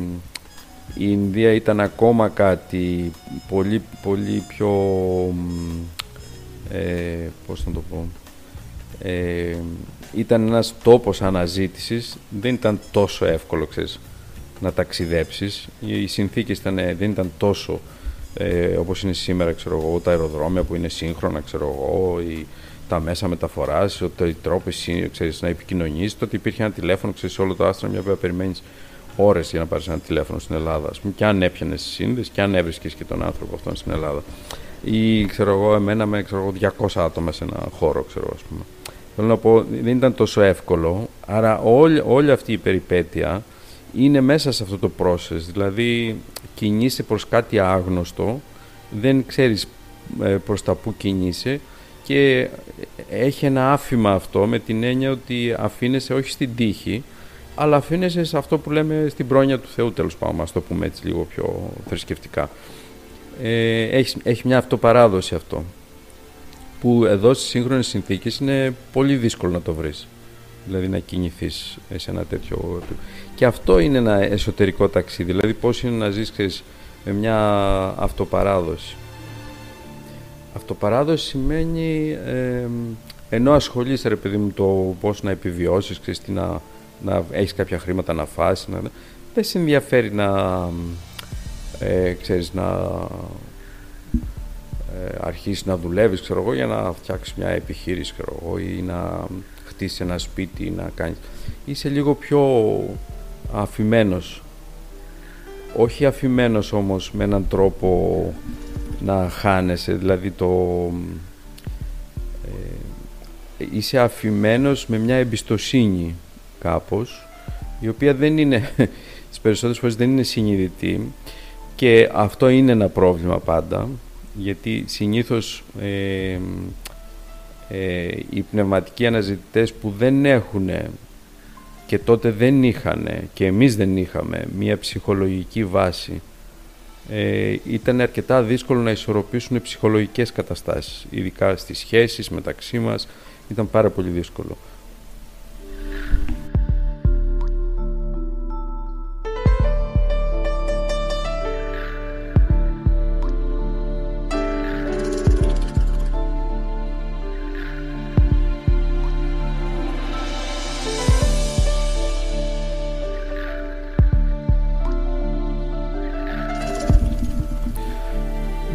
η Ινδία ήταν ακόμα κάτι πολύ, πολύ πιο, ε, πώς να το πω, ε, ήταν ένας τόπος αναζήτησης, δεν ήταν τόσο εύκολο, ξέρεις, να ταξιδέψεις. Οι συνθήκες ήταν, δεν ήταν τόσο ε, όπως είναι σήμερα, ξέρω εγώ, τα αεροδρόμια που είναι σύγχρονα, ξέρω εγώ, η, τα μέσα μεταφοράς, οι τρόποι ξέρεις, να επικοινωνείς, τότε υπήρχε ένα τηλέφωνο, ξέρεις, όλο το άστρο, μια που περιμένεις ώρες για να πάρεις ένα τηλέφωνο στην Ελλάδα, ας πούμε, και αν έπιανες σύνδεση και αν έβρισκες και τον άνθρωπο αυτόν στην Ελλάδα. Ή, ξέρω εγώ, εμένα με ξέρω εγώ, 200 άτομα σε ένα χώρο, ξέρω ας πούμε. Θέλω να πω, δεν ήταν τόσο εύκολο, άρα όλη, όλη αυτή η περιπέτεια είναι μέσα σε αυτό το process, δηλαδή κινείσαι προς κάτι άγνωστο, δεν ξέρεις ε, προς τα που κινείσαι και έχει ένα άφημα αυτό με την έννοια ότι αφήνεσαι όχι στην τύχη, αλλά αφήνεσαι σε αυτό που λέμε στην πρόνοια του Θεού, τέλος πάντων, ας το πούμε έτσι λίγο πιο θρησκευτικά. Ε, έχεις, έχει μια αυτοπαράδοση αυτό, που εδώ στις σύγχρονες συνθήκες είναι πολύ δύσκολο να το βρεις. Δηλαδή να κινηθείς σε ένα τέτοιο... Και αυτό είναι ένα εσωτερικό ταξίδι, δηλαδή πώς είναι να ζεις ξέρεις, με μια αυτοπαράδοση. Αυτοπαράδοση σημαίνει ε, ενώ ασχολείσαι ρε παιδί μου το πώς να επιβιώσεις, ξέρεις, να να έχεις κάποια χρήματα να φας, να... δεν σε ενδιαφέρει να, ε, ξέρεις, να ε, αρχίσεις να δουλεύεις, ξέρω εγώ, για να φτιάξεις μια επιχείρηση, ξέρω εγώ, ή να χτίσεις ένα σπίτι, ή να κάνεις... Είσαι λίγο πιο αφημένος. Όχι αφημένος όμως με έναν τρόπο να χάνεσαι, δηλαδή το... Ε, είσαι αφημένος με μια εμπιστοσύνη κάπως, η οποία δεν είναι, τις περισσότερες φορές δεν είναι συνειδητή και αυτό είναι ένα πρόβλημα πάντα, γιατί συνήθως ε, ε, οι πνευματικοί αναζητητές που δεν έχουν και τότε δεν είχαν και εμείς δεν είχαμε μία ψυχολογική βάση ε, ήταν αρκετά δύσκολο να ισορροπήσουν ψυχολογικές καταστάσεις ειδικά στις σχέσεις μεταξύ μας. Ήταν πάρα πολύ δύσκολο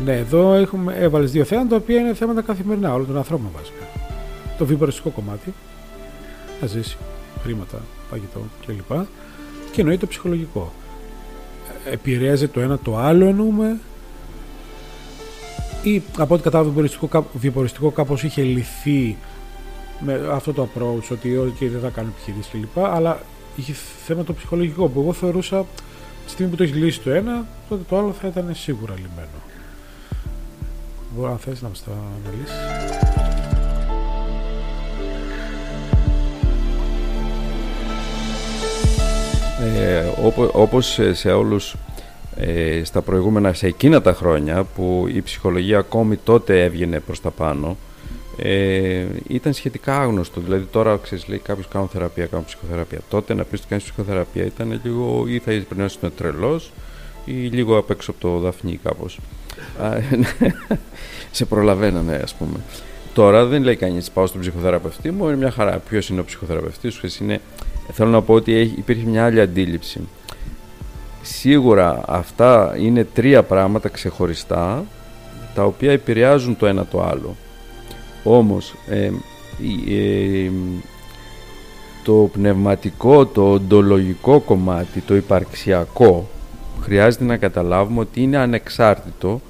Ναι, εδώ έχουμε, έβαλες δύο θέματα τα οποία είναι θέματα καθημερινά όλων των ανθρώπων βασικά. Το βιοποριστικό κομμάτι, να ζήσει, χρήματα, παγιτό κλπ. Και εννοεί το ψυχολογικό. Επηρεάζει το ένα το άλλο εννοούμε ή από ό,τι κατάλαβα βιοποριστικό, βιοποριστικό κάπως είχε λυθεί με αυτό το approach ότι okay, δεν θα κάνω επιχειρήσεις κλπ. Αλλά είχε θέμα το ψυχολογικό που εγώ θεωρούσα τη στιγμή που το έχεις λύσει το ένα, τότε το άλλο θα ήταν σίγουρα λυμένο. Μπορεί να θες να μας τα αναλύσεις. Ε, όπως σε όλους ε, στα προηγούμενα, σε εκείνα τα χρόνια που η ψυχολογία ακόμη τότε έβγαινε προς τα πάνω ε, ήταν σχετικά άγνωστο. Δηλαδή τώρα ξέρεις λέει κάποιος κάνω θεραπεία, κάνω ψυχοθεραπεία. Τότε να πεις ότι κάνεις ψυχοθεραπεία ήταν λίγο ή θα πρέπει να είσαι τρελός ή λίγο απ' έξω από το δαφνί κάπως. Σε προλαβαίνανε ας πούμε. Τώρα δεν λέει κανείς πάω στον ψυχοθεραπευτή μου, είναι μια χαρά. Ποιος είναι ο ψυχοθεραπευτής σου, είναι. Θέλω να πω ότι υπήρχε μια άλλη αντίληψη. Σίγουρα αυτά είναι τρία πράγματα ξεχωριστά τα οποία επηρεάζουν το ένα το άλλο. Όμως ε, ε, το πνευματικό, το οντολογικό κομμάτι, το υπαρξιακό χρειάζεται να καταλάβουμε ότι είναι ανεξάρτητο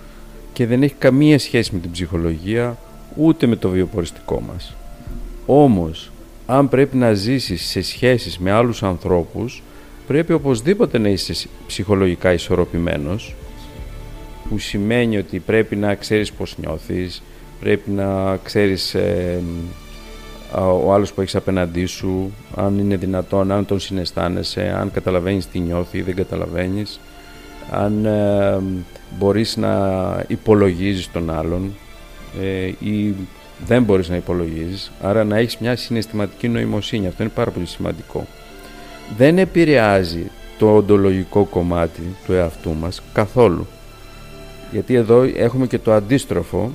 και δεν έχει καμία σχέση με την ψυχολογία ούτε με το βιοποριστικό μας. Όμως, αν πρέπει να ζήσεις σε σχέσεις με άλλους ανθρώπους, πρέπει οπωσδήποτε να είσαι ψυχολογικά ισορροπημένος, που σημαίνει ότι πρέπει να ξέρεις πώς νιώθεις, πρέπει να ξέρεις ε, ο άλλος που έχεις απέναντί σου, αν είναι δυνατόν, αν τον συναισθάνεσαι, αν καταλαβαίνεις τι νιώθει ή δεν καταλαβαίνεις, αν ε, μπορείς να υπολογίζεις τον άλλον ε, ή δεν μπορείς να υπολογίζεις, άρα να έχεις μια συναισθηματική νοημοσύνη, αυτό είναι πάρα πολύ σημαντικό. Δεν επηρεάζει το οντολογικό κομμάτι του εαυτού μας καθόλου. Γιατί εδώ έχουμε και το αντίστροφο,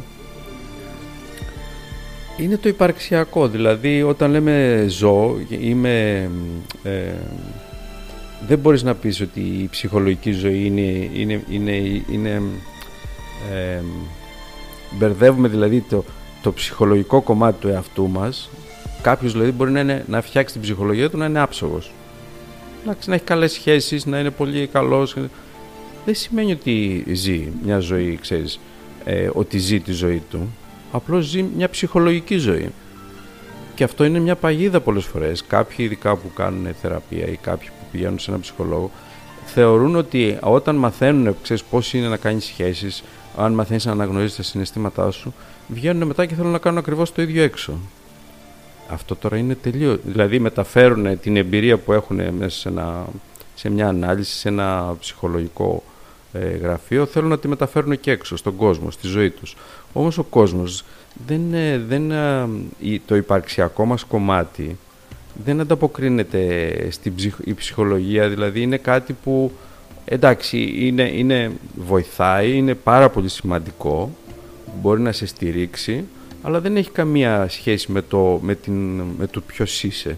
είναι το υπαρξιακό, δηλαδή όταν λέμε ζω, είμαι, ε, δεν μπορείς να πεις ότι η ψυχολογική ζωή είναι, είναι, είναι, είναι ε, μπερδεύουμε δηλαδή το, το ψυχολογικό κομμάτι του εαυτού μας. Κάποιος δηλαδή μπορεί να, είναι, να φτιάξει την ψυχολογία του να είναι άψογος. Να, να έχει καλές σχέσεις, να είναι πολύ καλός. Δεν σημαίνει ότι ζει μια ζωή, ξέρεις ε, ότι ζει τη ζωή του. Απλώς ζει μια ψυχολογική ζωή. Και αυτό είναι μια παγίδα πολλές φορές. Κάποιοι ειδικά που κάνουν θεραπεία ή κάποιοι που πηγαίνουν σε έναν ψυχολόγο θεωρούν ότι όταν μαθαίνουν ξέρεις, πώς είναι να κάνεις σχέσεις αν μαθαίνεις να αναγνωρίζεις τα συναισθήματά σου βγαίνουν μετά και θέλουν να κάνουν ακριβώς το ίδιο έξω. Αυτό τώρα είναι τελείω. Δηλαδή μεταφέρουν την εμπειρία που έχουν μέσα σε, ένα, σε μια ανάλυση, σε ένα ψυχολογικό ε, γραφείο, θέλουν να τη μεταφέρουν και έξω, στον κόσμο, στη ζωή τους. Όμως ο κόσμος, δεν, δεν, το υπαρξιακό μας κομμάτι δεν ανταποκρίνεται στην η ψυχολογία, δηλαδή είναι κάτι που εντάξει είναι, είναι, βοηθάει, είναι πάρα πολύ σημαντικό, μπορεί να σε στηρίξει, αλλά δεν έχει καμία σχέση με το, με την, με το ποιος είσαι.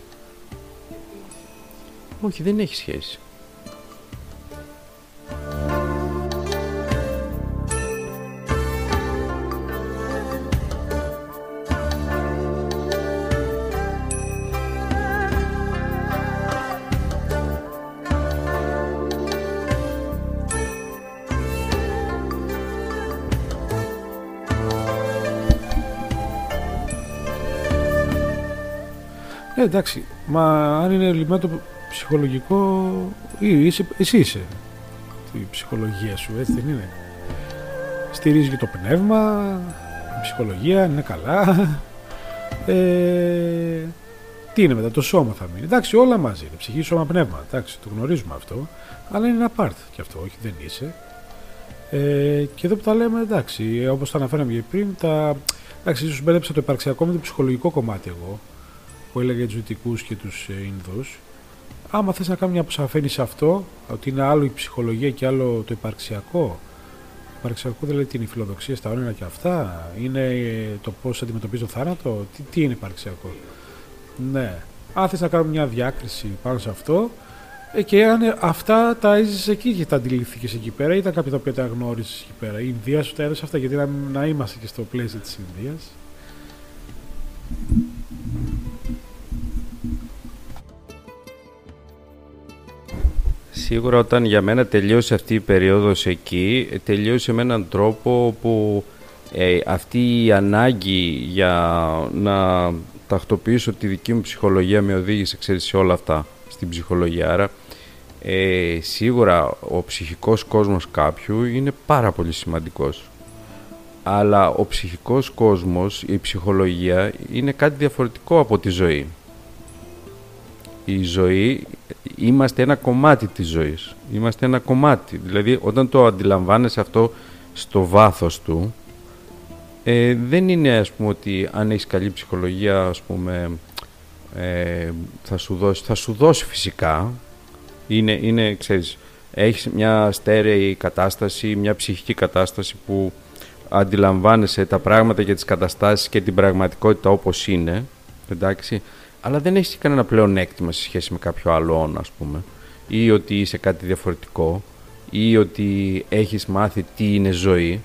Όχι, δεν έχει σχέση. Ε, εντάξει, μα αν είναι λυμμένο το ψυχολογικό, είσαι, εσύ είσαι η ψυχολογία σου, έτσι δεν είναι. Στηρίζει και το πνεύμα, η ψυχολογία είναι καλά. Ε, τι είναι μετά, το σώμα θα μείνει. Εντάξει, όλα μαζί είναι. Ψυχή, σώμα, πνεύμα. Εντάξει, το γνωρίζουμε αυτό. Αλλά είναι ένα part και αυτό, όχι δεν είσαι. Ε, και εδώ που τα λέμε, εντάξει, όπως τα αναφέραμε και πριν, τα, εντάξει, ίσως μπέρδεψα το υπαρξιακό με το ψυχολογικό κομμάτι εγώ που έλεγε τους Δυτικούς και τους ε, Ινδούς. Άμα θες να κάνει μια αποσαφένει σε αυτό ότι είναι άλλο η ψυχολογία και άλλο το υπαρξιακό. Υπαρξιακό δηλαδή τι είναι η φιλοδοξία στα όνειρα και αυτά. Είναι ε, το πώς αντιμετωπίζει το θάνατο. Τι, τι είναι υπαρξιακό. Ναι. Αν θες να κάνουμε μια διάκριση πάνω σε αυτό ε, και αν αυτά τα έζησες εκεί και τα αντιληφθήκε εκεί πέρα, ήταν κάποια τα οποία τα γνώρισε εκεί πέρα. Η Ινδία σου τα έδωσε αυτά, γιατί να, να είμαστε και στο πλαίσιο της Ινδίας. Σίγουρα όταν για μένα τελείωσε αυτή η περίοδος εκεί, τελείωσε με έναν τρόπο που ε, αυτή η ανάγκη για να τακτοποιήσω τη δική μου ψυχολογία με οδήγησε ξέρεις, σε όλα αυτά στην ψυχολογία. Άρα ε, σίγουρα ο ψυχικός κόσμος κάποιου είναι πάρα πολύ σημαντικός. Αλλά ο ψυχικός κόσμος, η ψυχολογία είναι κάτι διαφορετικό από τη ζωή. Η ζωή, είμαστε ένα κομμάτι της ζωής. Είμαστε ένα κομμάτι. Δηλαδή όταν το αντιλαμβάνεσαι αυτό στο βάθος του, ε, δεν είναι ας πούμε ότι αν έχεις καλή ψυχολογία ας πούμε ε, θα, σου δώσει, θα σου δώσει φυσικά είναι, είναι ξέρεις έχεις μια στέρεη κατάσταση μια ψυχική κατάσταση που αντιλαμβάνεσαι τα πράγματα και τις καταστάσεις και την πραγματικότητα όπως είναι εντάξει αλλά δεν έχεις κανένα πλέον έκτημα σε σχέση με κάποιο άλλο ας πούμε. Ή ότι είσαι κάτι διαφορετικό. Ή ότι έχεις μάθει τι είναι ζωή.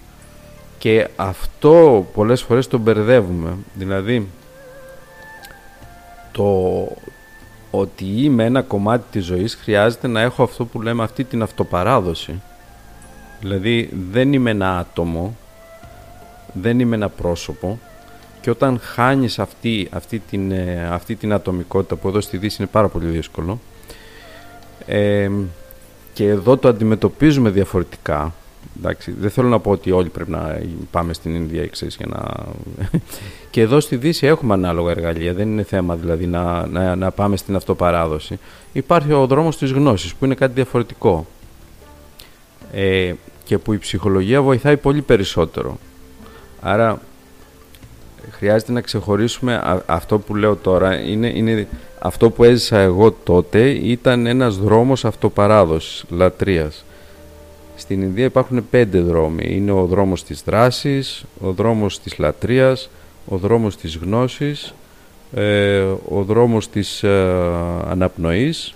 Και αυτό πολλές φορές το μπερδεύουμε. Δηλαδή, το ότι είμαι ένα κομμάτι της ζωής χρειάζεται να έχω αυτό που λέμε αυτή την αυτοπαράδοση. Δηλαδή, δεν είμαι ένα άτομο, δεν είμαι ένα πρόσωπο και όταν χάνεις αυτή, αυτή, την, ε, αυτή την ατομικότητα που εδώ στη Δύση είναι πάρα πολύ δύσκολο ε, και εδώ το αντιμετωπίζουμε διαφορετικά Εντάξει, δεν θέλω να πω ότι όλοι πρέπει να πάμε στην Ινδία εξής, για να... και εδώ στη Δύση έχουμε ανάλογα εργαλεία, δεν είναι θέμα δηλαδή να, να, να πάμε στην αυτοπαράδοση. Υπάρχει ο δρόμος της γνώσης που είναι κάτι διαφορετικό ε, και που η ψυχολογία βοηθάει πολύ περισσότερο. Άρα χρειάζεται να ξεχωρίσουμε αυτό που λέω τώρα. Είναι, είναι, αυτό που έζησα εγώ τότε ήταν ένας δρόμος αυτοπαράδοσης, λατρείας. Στην Ινδία υπάρχουν πέντε δρόμοι. Είναι ο δρόμος της δράσης, ο δρόμος της λατρείας, ο δρόμος της γνώσης, ε, ο δρόμος της ε, αναπνοής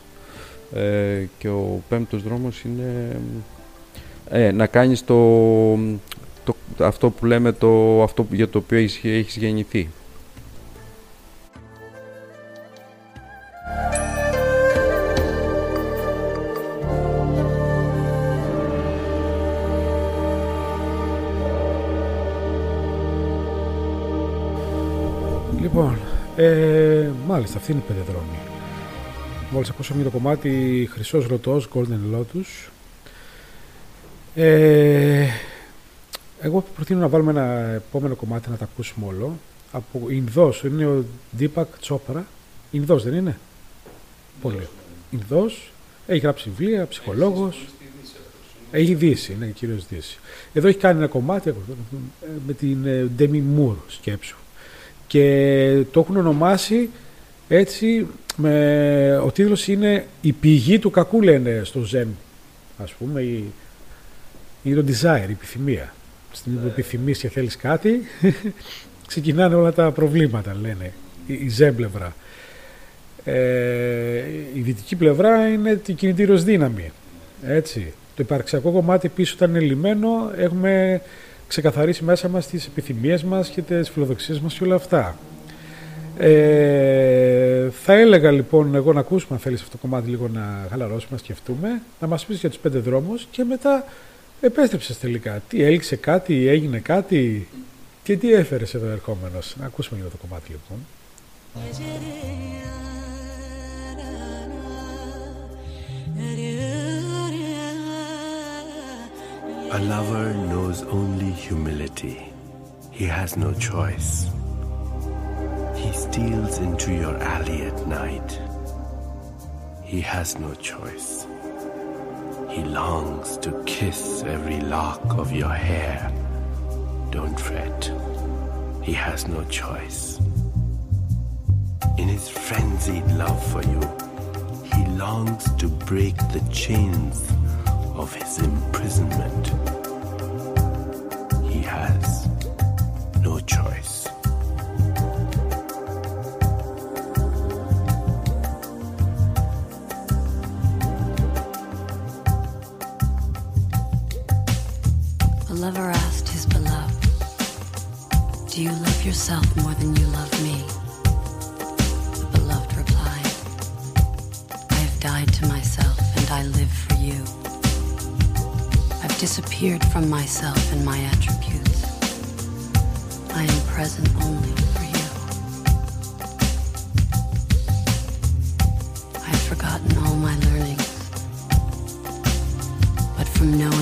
ε, και ο πέμπτος δρόμος είναι ε, να κάνεις το, το, αυτό που λέμε το, αυτό για το οποίο έχεις, έχεις γεννηθεί. Λοιπόν, ε, μάλιστα, αυτή είναι η πέντε δρόμοι. Μόλις ακούσαμε το κομμάτι Χρυσός Ρωτός, Golden Lotus. Ε, εγώ προτείνω να βάλουμε ένα επόμενο κομμάτι να τα ακούσουμε όλο. Από Ινδός, είναι ο Deepak Chopra. Ινδός δεν είναι; Πολύ. Ινδός, έχει γράψει βιβλία, ψυχολόγος. Έχει δύσει, είναι κυρίως δύση. Εδώ έχει κάνει ένα κομμάτι με την ε, Demi Moore σκέψου και το έχουν ονομάσει έτσι με, ο τίτλος είναι «Η πηγή του κακού» λένε στο Zen ας πούμε η, είναι το desire, η επιθυμία στην που επιθυμείς και θέλεις κάτι ξεκινάνε όλα τα προβλήματα λένε η, η Zen πλευρά ε, η δυτική πλευρά είναι την κινητήριος δύναμη έτσι το υπαρξιακό κομμάτι πίσω ήταν λιμένο έχουμε ξεκαθαρίσει μέσα μας τις επιθυμίες μας και τις φιλοδοξίες μας και όλα αυτά. Ε, θα έλεγα λοιπόν εγώ να ακούσουμε αν θέλεις αυτό το κομμάτι λίγο να χαλαρώσουμε, να σκεφτούμε, να μας πεις για τους πέντε δρόμους και μετά επέστρεψες τελικά. Τι έλξε κάτι, έγινε κάτι και τι έφερες εδώ ερχόμενος. Να ακούσουμε λίγο το κομμάτι λοιπόν. A lover knows only humility. He has no choice. He steals into your alley at night. He has no choice. He longs to kiss every lock of your hair. Don't fret. He has no choice. In his frenzied love for you, he longs to break the chains of his imprisonment. He has no choice. Lover asked his beloved, Do you love yourself more than you love me? The beloved replied, I have died to myself and I live for you. I've disappeared from myself and my attributes. I am present only for you. I've forgotten all my learnings, but from knowing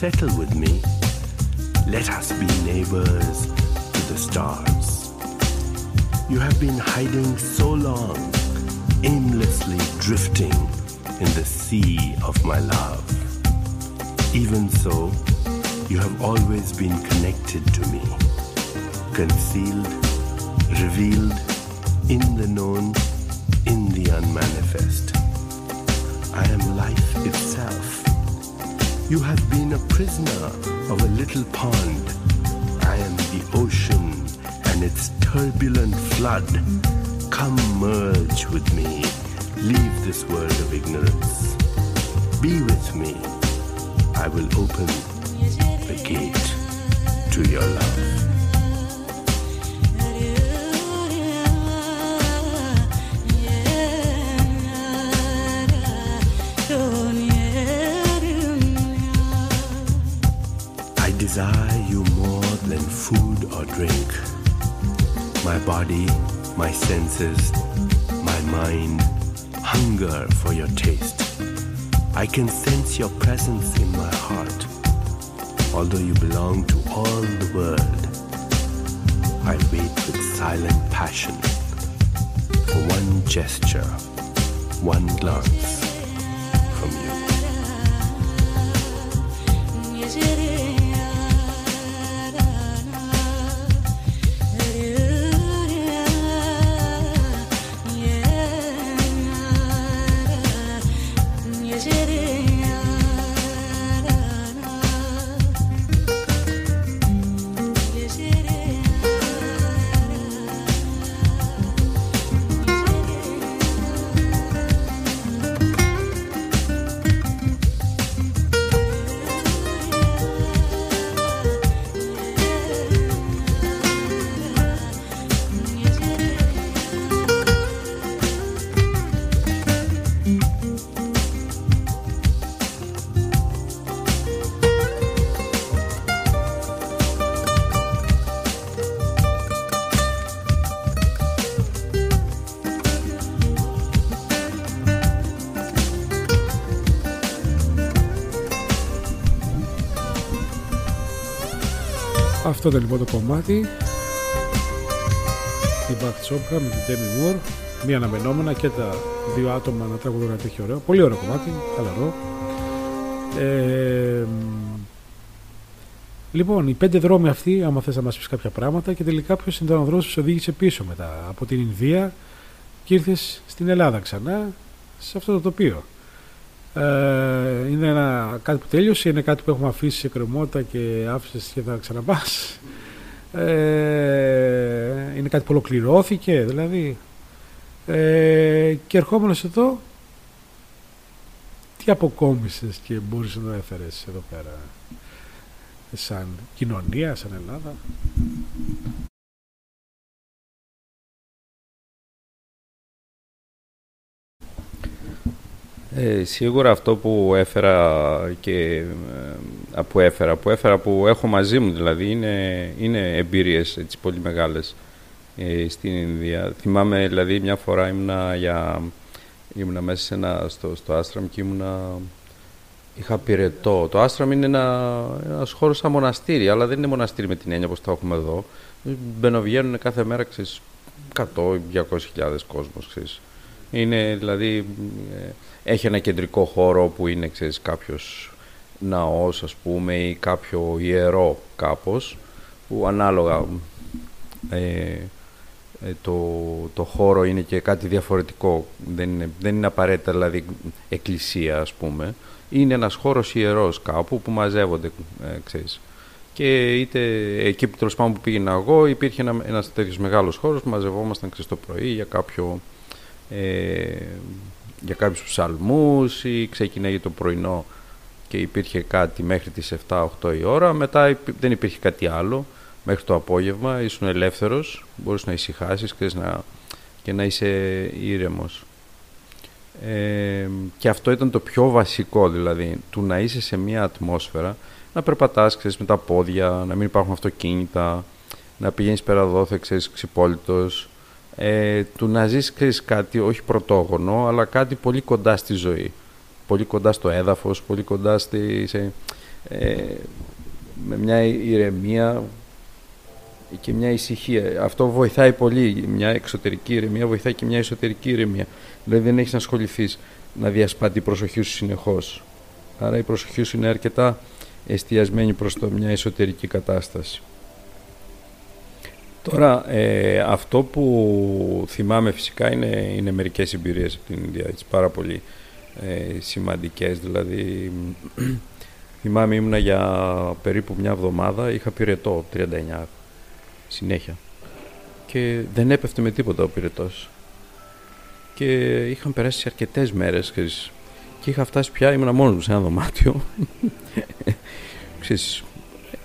settle with me. Let us be neighbors to the stars. You have been hiding so long, aimlessly drifting in the sea of my love. Even so, you have always been connected to me, concealed revealed in the known, in the unmanifest. I am life itself. You have been a prisoner of a little pond. I am the ocean and its turbulent flood. Come merge with me. Leave this world of ignorance. Be with me. I will open the gate to your love. Drink. My body, my senses, my mind hunger for your taste. I can sense your presence in my heart. Although you belong to all the world, I wait with silent passion for one gesture, one glance Αυτό ήταν λοιπόν το κομμάτι. Η Bach Chopra με την Demi Moore. Μία αναμενόμενα και τα δύο άτομα να τραγουδούν ένα τέτοιο ωραίο. Πολύ ωραίο κομμάτι, χαλαρό. Ε, λοιπόν, οι πέντε δρόμοι αυτοί, άμα θες να μας πεις κάποια πράγματα και τελικά ποιος ήταν ο δρόμος που σε οδήγησε πίσω μετά από την Ινδία και ήρθες στην Ελλάδα ξανά σε αυτό το τοπίο. Ε, είναι ένα, κάτι που τέλειωσε, είναι κάτι που έχουμε αφήσει σε κρεμότητα και άφησες και θα ξαναπάς. Ε, είναι κάτι που ολοκληρώθηκε, δηλαδή. Ε, και ερχόμενος εδώ, τι αποκόμισες και μπορείς να έφερες εδώ πέρα σαν κοινωνία, σαν Ελλάδα; Ε, σίγουρα αυτό που έφερα και ε, που έφερα, που έφερα, που έχω μαζί μου δηλαδή είναι, είναι εμπειρίες έτσι πολύ μεγάλες. ε, στην Ινδία. Θυμάμαι δηλαδή μια φορά ήμουνα, για, ήμουνα μέσα σε ένα, στο, στο Άστραμ και ήμουνα Είχα πυρετό. Το Άστραμ είναι ένα ένας χώρος σαν μοναστήρι, αλλά δεν είναι μοναστήρι με την έννοια όπως το έχουμε εδώ. Μπαινοβγαίνουν κάθε μέρα, ξέρεις, 100-200 κόσμος, ξέρεις. Είναι, δηλαδή, ε, έχει ένα κεντρικό χώρο που είναι, ξέρεις, κάποιος ναός, ας πούμε, ή κάποιο ιερό κάπως, που ανάλογα ε, ε, το, το χώρο είναι και κάτι διαφορετικό. Δεν είναι, δεν είναι απαραίτητα, δηλαδή, εκκλησία, ας πούμε. Είναι ένας χώρος ιερός κάπου που μαζεύονται, ε, ξέρεις. Και είτε εκεί που τέλος πάντων που πήγαινα εγώ, υπήρχε ένα ένας τέτοιος μεγάλος χώρος που μαζευόμασταν ξέρεις, το πρωί για κάποιο. Ε, για κάποιους ψαλμούς ή ξεκινάει το πρωινό και υπήρχε κάτι μέχρι τις 7-8 η ώρα μετά δεν υπήρχε κάτι άλλο μέχρι το απόγευμα ήσουν ελεύθερος μπορείς να ησυχάσεις να, και να είσαι ήρεμος. Ε, και αυτό ήταν το πιο βασικό δηλαδή του να είσαι σε μια ατμόσφαιρα να περπατάς ξέρεις, με τα πόδια, να μην υπάρχουν αυτοκίνητα να πηγαίνεις πέρα δόθε, ξέρεις, ξυπόλυτος ε, του να ζεις ξέρεις, κάτι όχι πρωτόγονο αλλά κάτι πολύ κοντά στη ζωή πολύ κοντά στο έδαφος πολύ κοντά στη, σε, ε, με μια ηρεμία και μια ησυχία. Αυτό βοηθάει πολύ. Μια εξωτερική ηρεμία βοηθάει και μια εσωτερική ηρεμία. Δηλαδή δεν έχεις να ασχοληθείς να διασπά την προσοχή σου συνεχώς. Άρα η προσοχή σου είναι αρκετά εστιασμένη προς το μια εσωτερική κατάσταση. Τώρα, ε, αυτό που θυμάμαι φυσικά είναι, είναι μερικές εμπειρίες από την Ινδία, έτσι, πάρα πολύ ε, σημαντικές. Δηλαδή, θυμάμαι ήμουνα για περίπου μια εβδομάδα, είχα πυρετό 39 συνέχεια και δεν έπεφτε με τίποτα ο πυρετός. Και είχαν περάσει αρκετές μέρες και είχα φτάσει πια, ήμουνα μόνος μου σε ένα δωμάτιο. ξέρεις,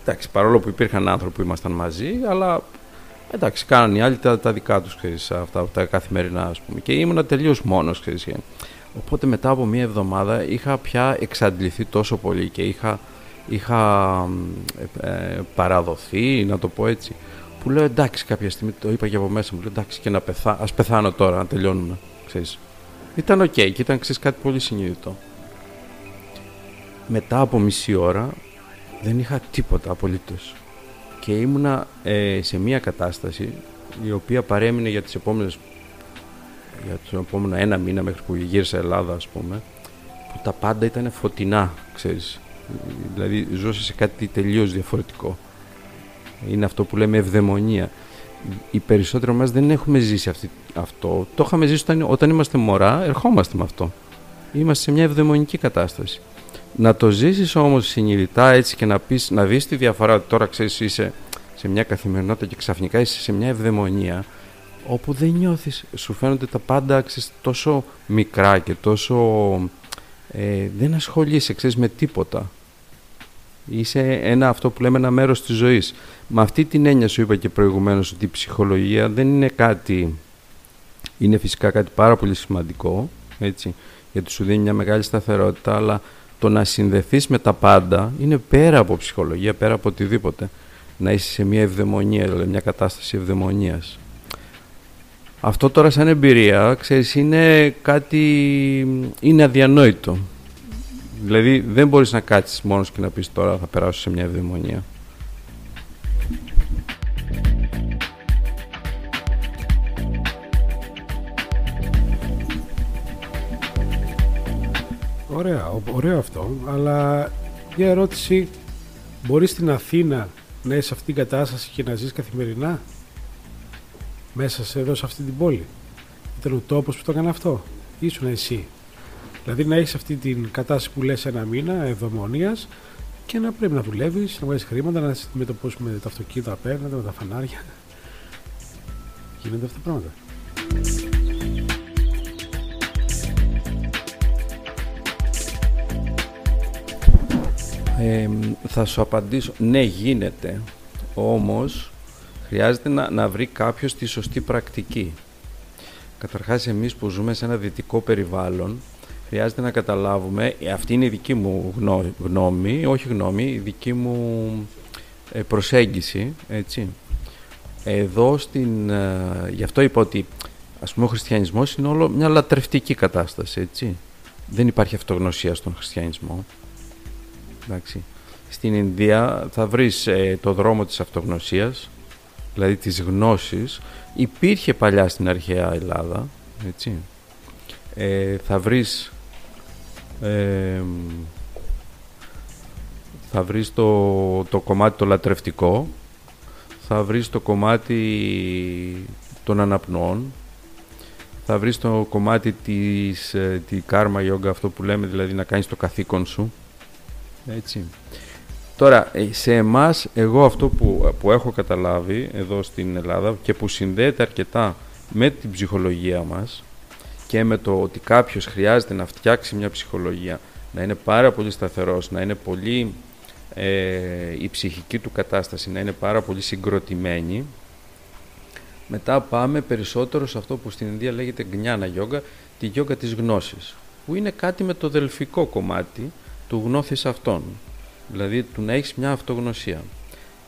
εντάξει, παρόλο που υπήρχαν άνθρωποι που ήμασταν μαζί, αλλά εντάξει, κάνανε οι άλλοι τα, τα δικά τους, ξέρεις, αυτά τα καθημερινά, ας πούμε. Και ήμουνα τελείως μόνος, ξέρεις. Οπότε μετά από μία εβδομάδα είχα πια εξαντληθεί τόσο πολύ και είχα, είχα ε, παραδοθεί, να το πω έτσι, που λέω εντάξει κάποια στιγμή, το είπα και από μέσα μου, λέω εντάξει και να πεθά, ας πεθάνω τώρα, να τελειώνουμε, ξέρεις. Ήταν OK okay, και ήταν ξέρεις, κάτι πολύ συνειδητό. Μετά από μισή ώρα δεν είχα τίποτα απολύτως και ήμουνα ε, σε μια κατάσταση η οποία παρέμεινε για τις επόμενες για το επόμενο ένα μήνα μέχρι που γύρισα Ελλάδα ας πούμε που τα πάντα ήταν φωτεινά ξέρεις. Δηλαδή ζούσα σε κάτι τελείως διαφορετικό. Είναι αυτό που λέμε ευδαιμονία. Οι περισσότεροι μας δεν έχουμε ζήσει αυτή, αυτό. Το είχαμε ζήσει όταν, όταν είμαστε μωρά ερχόμαστε με αυτό. Είμαστε σε μια ευδαιμονική κατάσταση να το ζήσεις όμως συνειδητά έτσι και να, πεις, να δεις τη διαφορά τώρα ξέρεις είσαι σε μια καθημερινότητα και ξαφνικά είσαι σε μια ευδαιμονία όπου δεν νιώθεις, σου φαίνονται τα πάντα ξέρεις, τόσο μικρά και τόσο ε, δεν ασχολείσαι ξέρεις, με τίποτα. Είσαι ένα αυτό που λέμε ένα μέρος της ζωής. Με αυτή την έννοια σου είπα και προηγουμένως ότι η ψυχολογία δεν είναι κάτι, είναι φυσικά κάτι πάρα πολύ σημαντικό, έτσι, γιατί σου δίνει μια μεγάλη σταθερότητα, αλλά το να συνδεθείς με τα πάντα είναι πέρα από ψυχολογία, πέρα από οτιδήποτε. Να είσαι σε μια ευδαιμονία, δηλαδή μια κατάσταση ευδαιμονίας. Αυτό τώρα σαν εμπειρία, ξέρεις, είναι κάτι, είναι αδιανόητο. Δηλαδή δεν μπορείς να κάτσεις μόνος και να πεις τώρα θα περάσω σε μια ευδαιμονία. Ωραία, ωραίο αυτό, αλλά μια ερώτηση, μπορείς στην Αθήνα να είσαι σε αυτήν την κατάσταση και να ζεις καθημερινά μέσα σε εδώ σε αυτή την πόλη; Ήταν ο τόπος που το έκανε αυτό. Ήσουν εσύ. Δηλαδή να έχεις αυτή την κατάσταση που λες ένα μήνα ευδομονίας και να πρέπει να δουλεύεις, να βγάζεις χρήματα, να αντιμετωπίσεις με τα αυτοκίνητα απέναντι, με τα φανάρια. Γίνονται αυτά τα πράγματα. Ε, θα σου απαντήσω, ναι γίνεται, όμως χρειάζεται να, να βρει κάποιος τη σωστή πρακτική. Καταρχάς εμείς που ζούμε σε ένα δυτικό περιβάλλον χρειάζεται να καταλάβουμε, ε, αυτή είναι η δική μου γνώμη, όχι γνώμη, η δική μου ε, προσέγγιση, έτσι, Εδώ στην... ε, γι' αυτό είπα ότι ας πούμε ο χριστιανισμός είναι όλο μια λατρευτική κατάσταση, έτσι. Δεν υπάρχει αυτογνωσία στον χριστιανισμό. Εντάξει. Στην Ινδία θα βρεις ε, το δρόμο της αυτογνωσίας, δηλαδή της γνώσης. Υπήρχε παλιά στην αρχαία Ελλάδα, έτσι. Ε, θα βρεις ε, θα βρεις το, το κομμάτι το λατρευτικό, θα βρεις το κομμάτι των αναπνοών, θα βρεις το κομμάτι της ε, τη κάρμα yoga, αυτό που λέμε δηλαδή να κάνεις το καθήκον σου. Έτσι. Τώρα, ε, σε εμάς, εγώ αυτό που, που έχω καταλάβει εδώ στην Ελλάδα και που συνδέεται αρκετά με την ψυχολογία μας και με το ότι κάποιος χρειάζεται να φτιάξει μια ψυχολογία, να είναι πάρα πολύ σταθερός, να είναι πολύ ε, η ψυχική του κατάσταση να είναι πάρα πολύ συγκροτημένη. Μετά πάμε περισσότερο σε αυτό που στην Ινδία λέγεται γκνιάνα γιόγκα, τη γιόγκα της γνώσης, που είναι κάτι με το δελφικό κομμάτι του γνώθης αυτών, δηλαδή του να έχεις μια αυτογνωσία.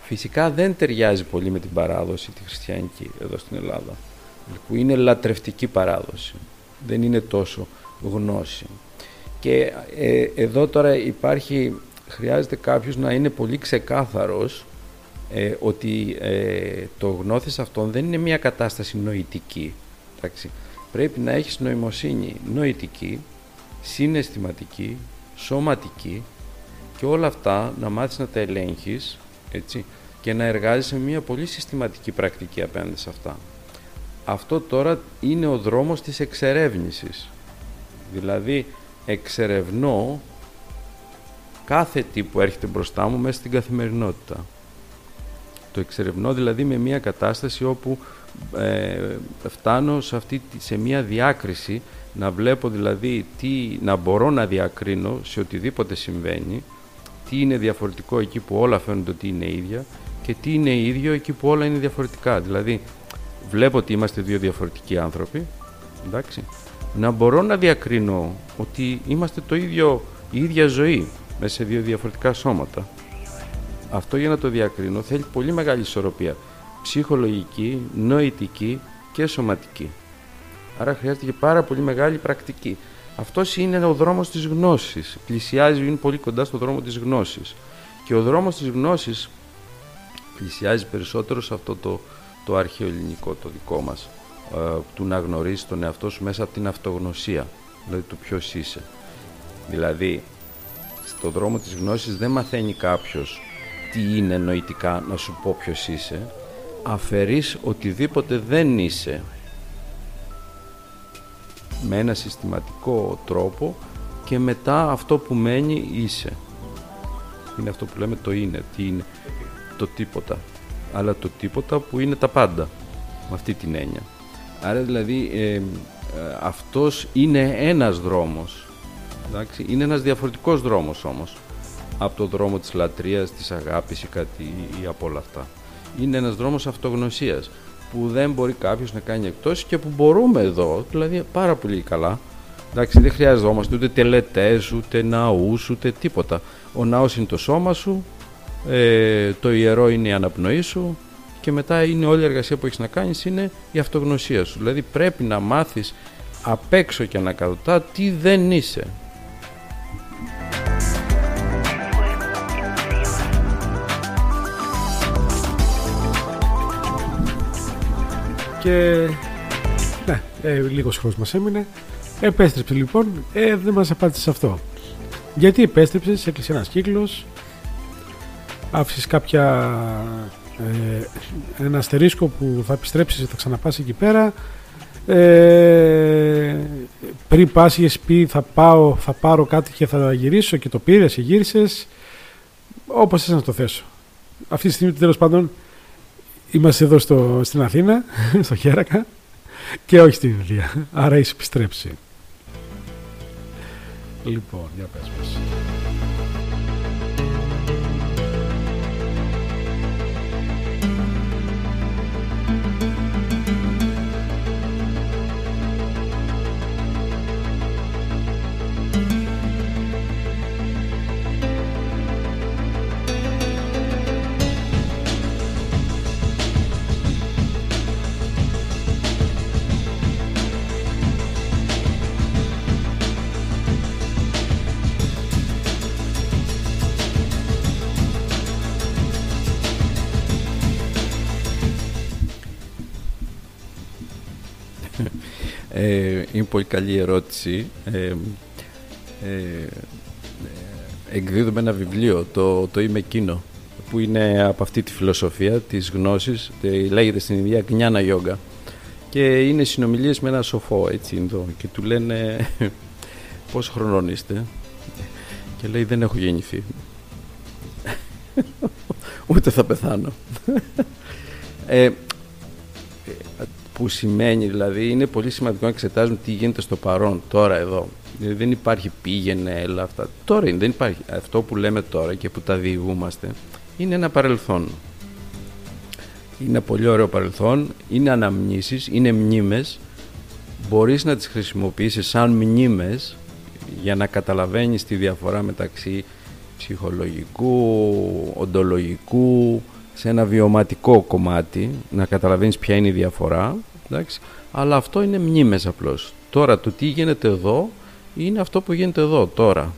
Φυσικά δεν ταιριάζει πολύ με την παράδοση τη χριστιανική εδώ στην Ελλάδα, που είναι λατρευτική παράδοση, δεν είναι τόσο γνώση. Και ε, εδώ τώρα υπάρχει χρειάζεται κάποιος να είναι πολύ ξεκάθαρος ε, ότι ε, το γνώθις αυτόν δεν είναι μια κατάσταση νοητική. Εντάξει. Πρέπει να έχεις νοημοσύνη νοητική, συναισθηματική, σωματική και όλα αυτά να μάθεις να τα ελέγχεις έτσι, και να εργάζεσαι μια πολύ συστηματική πρακτική απέναντι σε αυτά. Αυτό τώρα είναι ο δρόμος της εξερεύνησης. Δηλαδή εξερευνώ κάθε τι που έρχεται μπροστά μου μέσα στην καθημερινότητα. Το εξερευνώ δηλαδή με μια κατάσταση όπου ε, φτάνω σε, αυτή, σε μια διάκριση να βλέπω δηλαδή τι, να μπορώ να διακρίνω σε οτιδήποτε συμβαίνει τι είναι διαφορετικό εκεί που όλα φαίνονται ότι είναι ίδια και τι είναι ίδιο εκεί που όλα είναι διαφορετικά. Δηλαδή βλέπω ότι είμαστε δύο διαφορετικοί άνθρωποι εντάξει, να μπορώ να διακρίνω ότι είμαστε το ίδιο, η ίδια ζωή μέσα σε δύο διαφορετικά σώματα. Αυτό για να το διακρίνω θέλει πολύ μεγάλη ισορροπία. Ψυχολογική, νοητική και σωματική. Άρα χρειάζεται και πάρα πολύ μεγάλη πρακτική. Αυτός είναι ο δρόμος της γνώσης. Πλησιάζει, είναι πολύ κοντά στο δρόμο της γνώσης. Και ο δρόμος της γνώσης πλησιάζει περισσότερο σε αυτό το, το αρχαίο ελληνικό, το δικό μας. Ε, του να γνωρίσει τον εαυτό σου μέσα από την αυτογνωσία. Δηλαδή του ποιος είσαι. Δηλαδή, στο δρόμο της γνώσης δεν μαθαίνει κάποιος τι είναι νοητικά να σου πω ποιος είσαι, αφαιρείς οτιδήποτε δεν είσαι με ένα συστηματικό τρόπο και μετά αυτό που μένει είσαι. Είναι αυτό που λέμε το είναι, τι είναι, το τίποτα. Αλλά το τίποτα που είναι τα πάντα, με αυτή την έννοια. Άρα δηλαδή ε, ε αυτός είναι ένας δρόμος Εντάξει, είναι ένας διαφορετικός δρόμος όμως από το δρόμο της λατρείας, της αγάπης ή κάτι ή από όλα αυτά. Είναι ένας δρόμος αυτογνωσίας που δεν μπορεί κάποιος να κάνει εκτός και που μπορούμε εδώ, δηλαδή πάρα πολύ καλά. Εντάξει, δεν χρειαζόμαστε ούτε τελετές, ούτε ναούς, ούτε τίποτα. Ο ναός είναι το σώμα σου, ε, το ιερό είναι η αναπνοή σου και μετά είναι όλη η εργασία που έχεις να κάνεις είναι η αυτογνωσία σου. Δηλαδή πρέπει να μάθεις απ' έξω και ανακατοτά τι δεν είσαι. Και ναι, ε, λίγος χρόνος μας έμεινε. Επέστρεψε λοιπόν, ε, δεν μας απάντησε σε αυτό. Γιατί επέστρεψε, έκλεισε ένας κύκλος, άφησες κάποια, ε, ένα αστερίσκο που θα επιστρέψεις θα ξαναπάς εκεί πέρα. Ε, πριν πας είχες πει θα, πάω, θα πάρω κάτι και θα γυρίσω και το πήρες και γύρισες όπως θες να το θέσω. Αυτή τη στιγμή τέλος πάντων Είμαστε εδώ στο, στην Αθήνα, στο Χέρακα και όχι στην Ινδία. Άρα έχει επιστρέψει. Λοιπόν, για πες μας. Πολύ καλή ερώτηση. Ε, ε, ε, εκδίδουμε ένα βιβλίο, το, το «Είμαι εκείνο», που είναι από αυτή τη φιλοσοφία της γνώσης, λέγεται στην Ινδία Γκνιάνα Γιόγκα και είναι συνομιλίες με ένα σοφό έτσι εδώ και του λένε πώς χρονών είστε και λέει δεν έχω γεννηθεί. Ούτε θα πεθάνω ε, που σημαίνει δηλαδή είναι πολύ σημαντικό να εξετάζουμε τι γίνεται στο παρόν τώρα εδώ. Δηλαδή, δεν υπάρχει πήγαινε έλα αυτά. Τώρα είναι, δεν υπάρχει. Αυτό που λέμε τώρα και που τα διηγούμαστε είναι ένα παρελθόν. Είναι πολύ ωραίο παρελθόν, είναι αναμνήσεις, είναι μνήμες. Μπορείς να τις χρησιμοποιήσεις σαν μνήμες για να καταλαβαίνεις τη διαφορά μεταξύ ψυχολογικού, οντολογικού, σε ένα βιωματικό κομμάτι, να καταλαβαίνεις ποια είναι η διαφορά, εντάξει. αλλά αυτό είναι μνήμες απλώς. Τώρα το τι γίνεται εδώ είναι αυτό που γίνεται εδώ τώρα.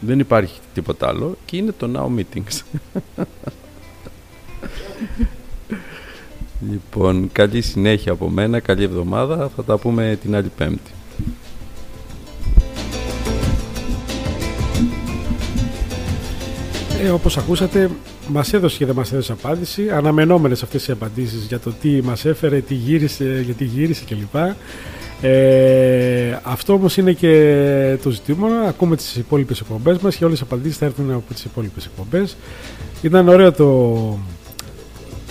Δεν υπάρχει τίποτα άλλο και είναι το now meetings. Λοιπόν, καλή συνέχεια από μένα, καλή εβδομάδα. Θα τα πούμε την άλλη Πέμπτη. Ε, όπως ακούσατε, μας έδωσε και δεν μας έδωσε απάντηση. Αναμενόμενες αυτές οι απαντήσεις για το τι μας έφερε, τι γύρισε, γιατί γύρισε κλπ. Ε, αυτό όμως είναι και το ζητήμα. Ακούμε τις υπόλοιπες εκπομπές μας και όλες οι απαντήσεις θα έρθουν από τις υπόλοιπες εκπομπές. Ήταν ωραίο το,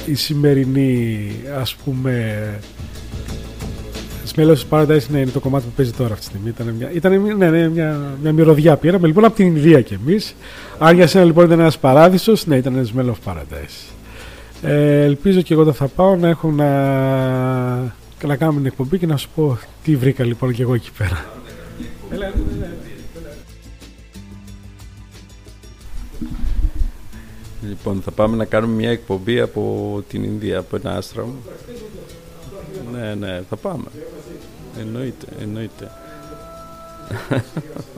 η σημερινή ας πούμε Smells of Paradise ναι, είναι το κομμάτι που παίζει τώρα αυτή τη στιγμή. Ήταν μια, ήταν, ναι, ναι, μια, μια μυρωδιά πήραμε λοιπόν από την Ινδία κι εμείς. Αν για σένα λοιπόν ήταν ένας παράδεισος, ναι, ήταν ένα Smell of Paradise. Ε, ελπίζω και εγώ όταν θα πάω να έχω να, να κάνουμε την εκπομπή και να σου πω τι βρήκα λοιπόν και εγώ εκεί πέρα. Λοιπόν, θα πάμε να κάνουμε μια εκπομπή από την Ινδία, από ένα άστραμ. Ναι, ναι, θα πάμε. É noite, é noite.